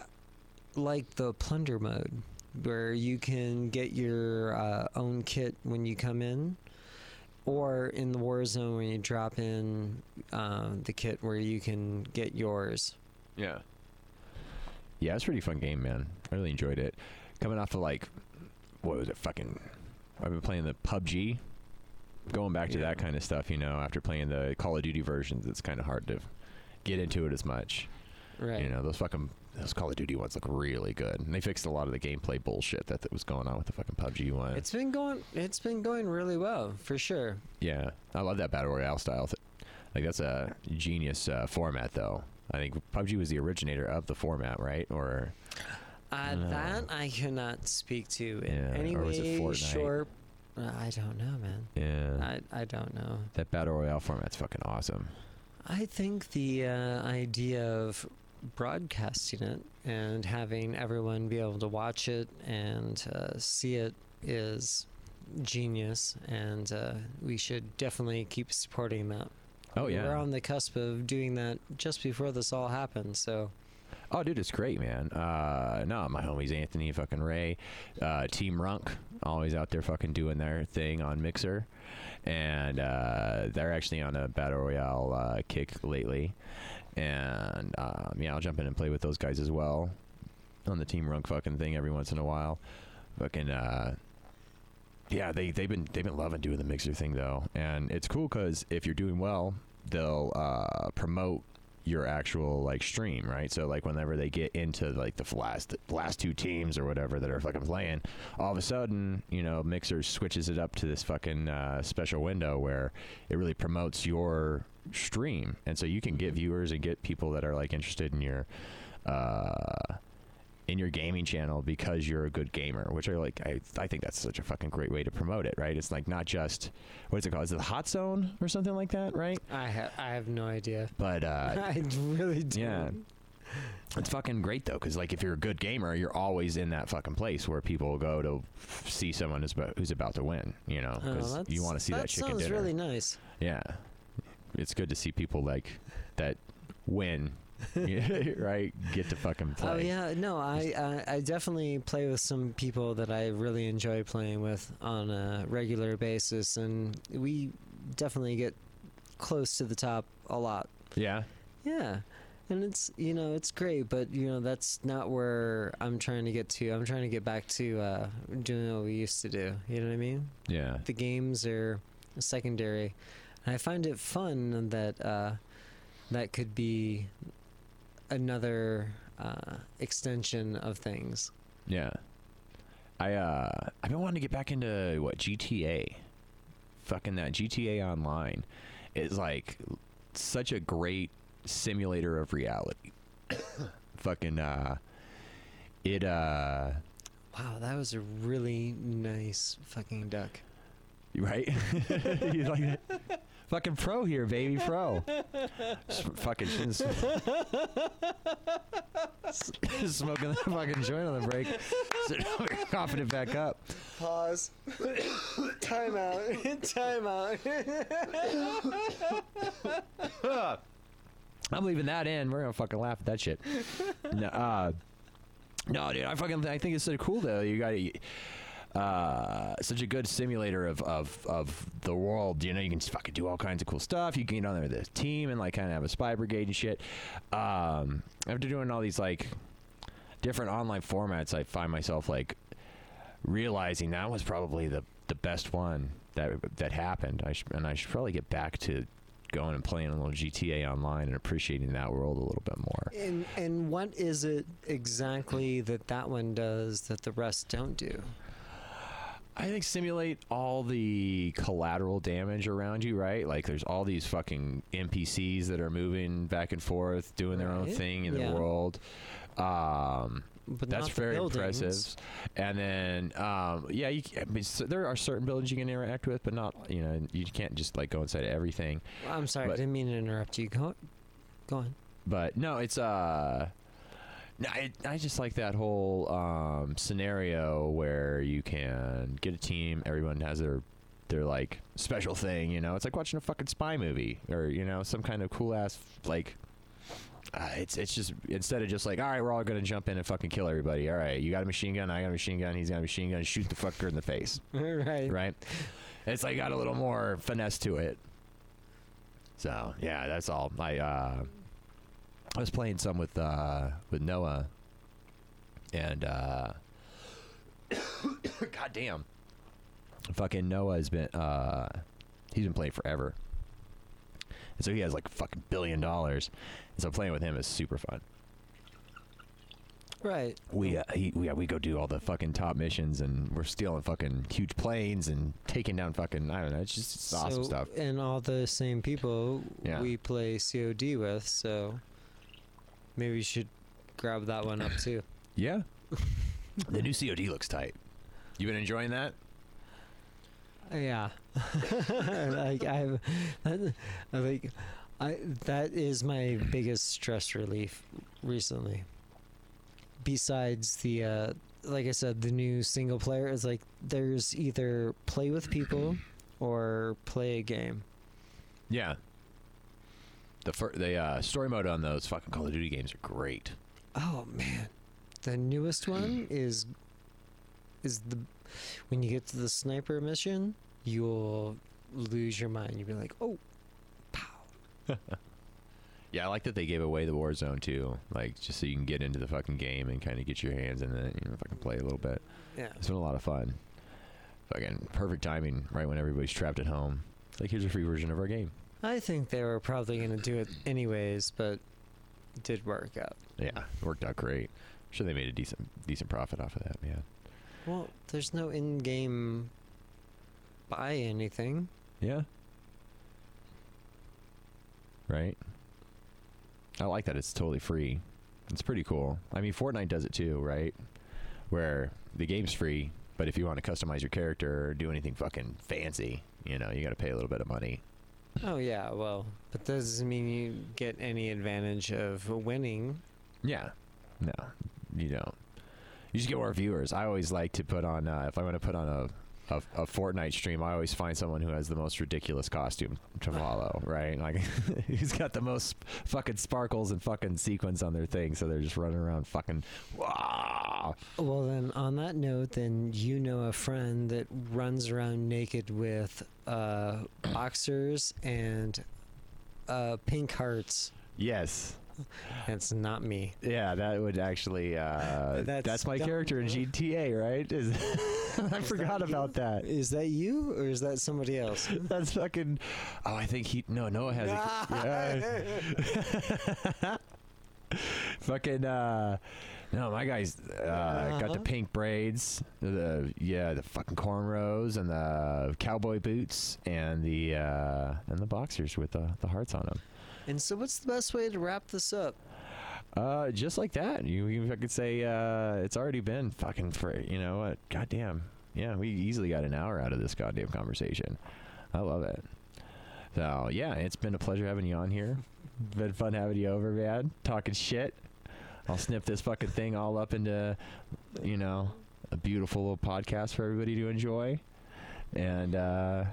like the plunder mode where you can get your uh, own kit when you come in, or in the war zone when you drop in uh, the kit where you can get yours. Yeah. Yeah, it's a pretty fun game, man. I really enjoyed it. Coming off of like, what was it? Fucking, I've been playing the PUBG. Going back to Yeah. that kind of stuff, you know. After playing the Call of Duty versions, it's kind of hard to get into it as much. Right. You know, those fucking those Call of Duty ones look really good, and they fixed a lot of the gameplay bullshit that, that was going on with the fucking PUBG one. It's been going. It's been going really well for sure. Yeah, I love that battle royale style. Th- like that's a genius uh, format, though. I think PUBG was the originator of the format, right? Or Uh, No. That I cannot speak to in Yeah, any or was it way, Fortnite? short. Uh, I don't know, man. yeah, I I don't know. that battle royale format's fucking awesome. I think the uh, idea of broadcasting it and having everyone be able to watch it and uh, see it is genius, and uh, we should definitely keep supporting that. Oh yeah. we're on the cusp of doing that just before this all happened. So Oh, dude, it's great, man. Uh, no, my homies Anthony, fucking Ray, uh, Team Runk, always out there fucking doing their thing on Mixer, and uh, they're actually on a battle royale uh, kick lately, and um, yeah, I'll jump in and play with those guys as well on the Team Runk fucking thing every once in a while. Fucking uh, yeah, they they've been they've been loving doing the Mixer thing though, and it's cool because if you're doing well, they'll uh, promote your actual like stream, right? So like whenever they get into like the last the last two teams or whatever that are fucking playing, all of a sudden, you know, Mixer switches it up to this fucking uh, special window where it really promotes your stream, and so you can get viewers and get people that are like interested in your uh in your gaming channel because you're a good gamer, which I like. I, I think that's such a fucking great way to promote it, right? It's like not just what is it called? Is it the hot zone or something like that, right? I have I have no idea. But uh, I really don't. yeah. It's fucking great though, because like if you're a good gamer, you're always in that fucking place where people go to see someone who's about, who's about to win. You know, Oh, because that's- you want to see that, chicken sounds dinner. really nice. yeah, it's good to see people like that win, right? Get to fucking play. Oh yeah, no, I, I I definitely play with some people that I really enjoy playing with on a regular basis, and we definitely get close to the top a lot. Yeah. Yeah, and it's you know it's great, but you know that's not where I'm trying to get to. I'm trying to get back to uh, doing what we used to do. You know what I mean? Yeah. The games are secondary, and I find it fun that uh, that could be another uh, extension of things. Yeah. I uh I've been wanting to get back into what GTA. Fucking that GTA online is like such a great simulator of reality. Fucking uh it uh Wow, that was a really nice fucking duck. Right? you like that? Fucking pro here, baby, pro. Fucking smoking that fucking joint on the break, coughing it back up. Pause. Time out. Time out. I'm leaving that in. We're gonna fucking laugh at that shit. no, uh, no, dude. I fucking I think it's so cool though. You got uh, such a good simulator of, of of the world. You know, you can fucking do all kinds of cool stuff. You can get on there with a team and like kind of have a spy brigade and shit. Um, after doing all these like different online formats, I find myself like realizing that was probably the the best one that that happened. I and I should probably get back to going and playing a little GTA online and appreciating that world a little bit more. And and what is it exactly that that one does that the rest don't do? I think simulate all the collateral damage around you, right? Like there's all these fucking NPCs that are moving back and forth, doing their own Right. thing in Yeah. the world. Um, But that's not the very buildings. impressive. And then, um, yeah, you, I mean, so there are certain buildings you can interact with, but not, you know, you can't just like go inside of everything. I'm sorry, I But- didn't mean to interrupt you. Go, go on. But no, it's uh, I, I just like that whole um, scenario where you can get a team, everyone has their their like special thing, you know. It's like watching a fucking spy movie or you know some kind of cool ass like. Uh, it's it's just instead of just like all right we're all gonna jump in and fucking kill everybody all right you got a machine gun I got a machine gun he's got a machine gun shoot the fucker in the face right. right? It's like got a little more finesse to it. So yeah, that's all. I uh, I was playing some with uh, with Noah, and uh, God damn, fucking Noah has been uh, he's been playing forever, and so he has like fucking billion dollars, and so playing with him is super fun. Right. We uh, he, we, yeah, we go do all the fucking top missions, and we're stealing fucking huge planes and taking down fucking I don't know. It's just it's awesome So- stuff. And all the same people Yeah. we play COD with, so maybe you should grab that one up too. Yeah, the new COD looks tight. You been enjoying that? Yeah. like I've I like I that is my biggest stress relief recently. Besides the uh like I said, the new single player is like there's either play with people or play a game. Yeah. The fir- the uh, story mode on those fucking Call of Duty games are great. Oh man. The newest one is is the when you get to the sniper mission, you'll lose your mind. You'll be like, "Oh, pow." Yeah, I like that they gave away the Warzone too, like just so you can get into the fucking game and kind of get your hands in it, you know, fucking play a little bit. Yeah. It's been a lot of fun. Fucking perfect timing, right when everybody's trapped at home. Like here's a free version of our game. I think they were probably going to do it anyways, but it did work out. Yeah, it worked out great. sure they made a decent decent profit off of that, man. Well, there's no in-game buy anything. Yeah. Right. I like that it's totally free. It's pretty cool. I mean, Fortnite does it too, right? Where the game's free, but if you want to customize your character or do anything fucking fancy, you know, you got to pay a little bit of money. Oh yeah, well, but doesn't mean you get any advantage of winning. Yeah. No, you don't. You just get more viewers. I always like to put on uh, if I want to put on a, a a Fortnite stream. I always find someone who has the most ridiculous costume to follow. Right, like who's got the most fucking sparkles and fucking sequins on their thing. So they're just running around fucking. Wow. Well, then on that note, then you know a friend that runs around naked with uh, boxers and uh, pink hearts. Yes. That's not me. Yeah, that would actually. Uh, that's, That's my character in GTA, right? Is I forgot that you? about that. Is that you or is that somebody else? That's fucking. Oh, I think he. No, Noah has. A, fucking. Uh, no, my guy's uh, got the Uh-huh. pink braids, the yeah, the fucking cornrows, and the cowboy boots, and the uh, and the boxers with the the hearts on them. And so, what's the best way to wrap this up? Uh, just like that. You, you I could say uh, it's already been fucking for you know what? Goddamn. Yeah, we easily got an hour out of this goddamn conversation. I love it. So yeah, it's been a pleasure having you on here. Been fun having you over, man. Talking shit. I'll snip this fucking thing all up into, you know, a beautiful little podcast for everybody to enjoy. And uh,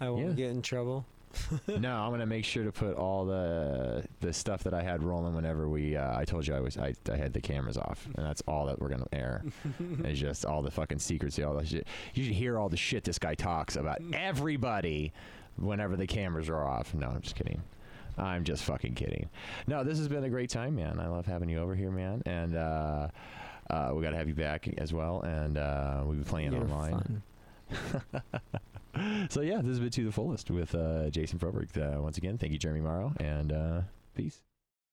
I won't Yeah. get in trouble. no, I'm gonna make sure to put all the the stuff that I had rolling whenever we. Uh, I told you I was I, I had the cameras off, and that's all that we're gonna air. it's just all the fucking secrets, all that shit. You should hear all the shit this guy talks about everybody whenever the cameras are off. No, I'm just kidding. I'm just fucking kidding. No, this has been a great time, man. I love having you over here, man. And uh, uh, we got to have you back as well. And uh, we'll be playing You're online. So yeah, this has been to the fullest with uh, Jason Froberg. Uh, once again, thank you, Jeremy Morrow, and uh, peace.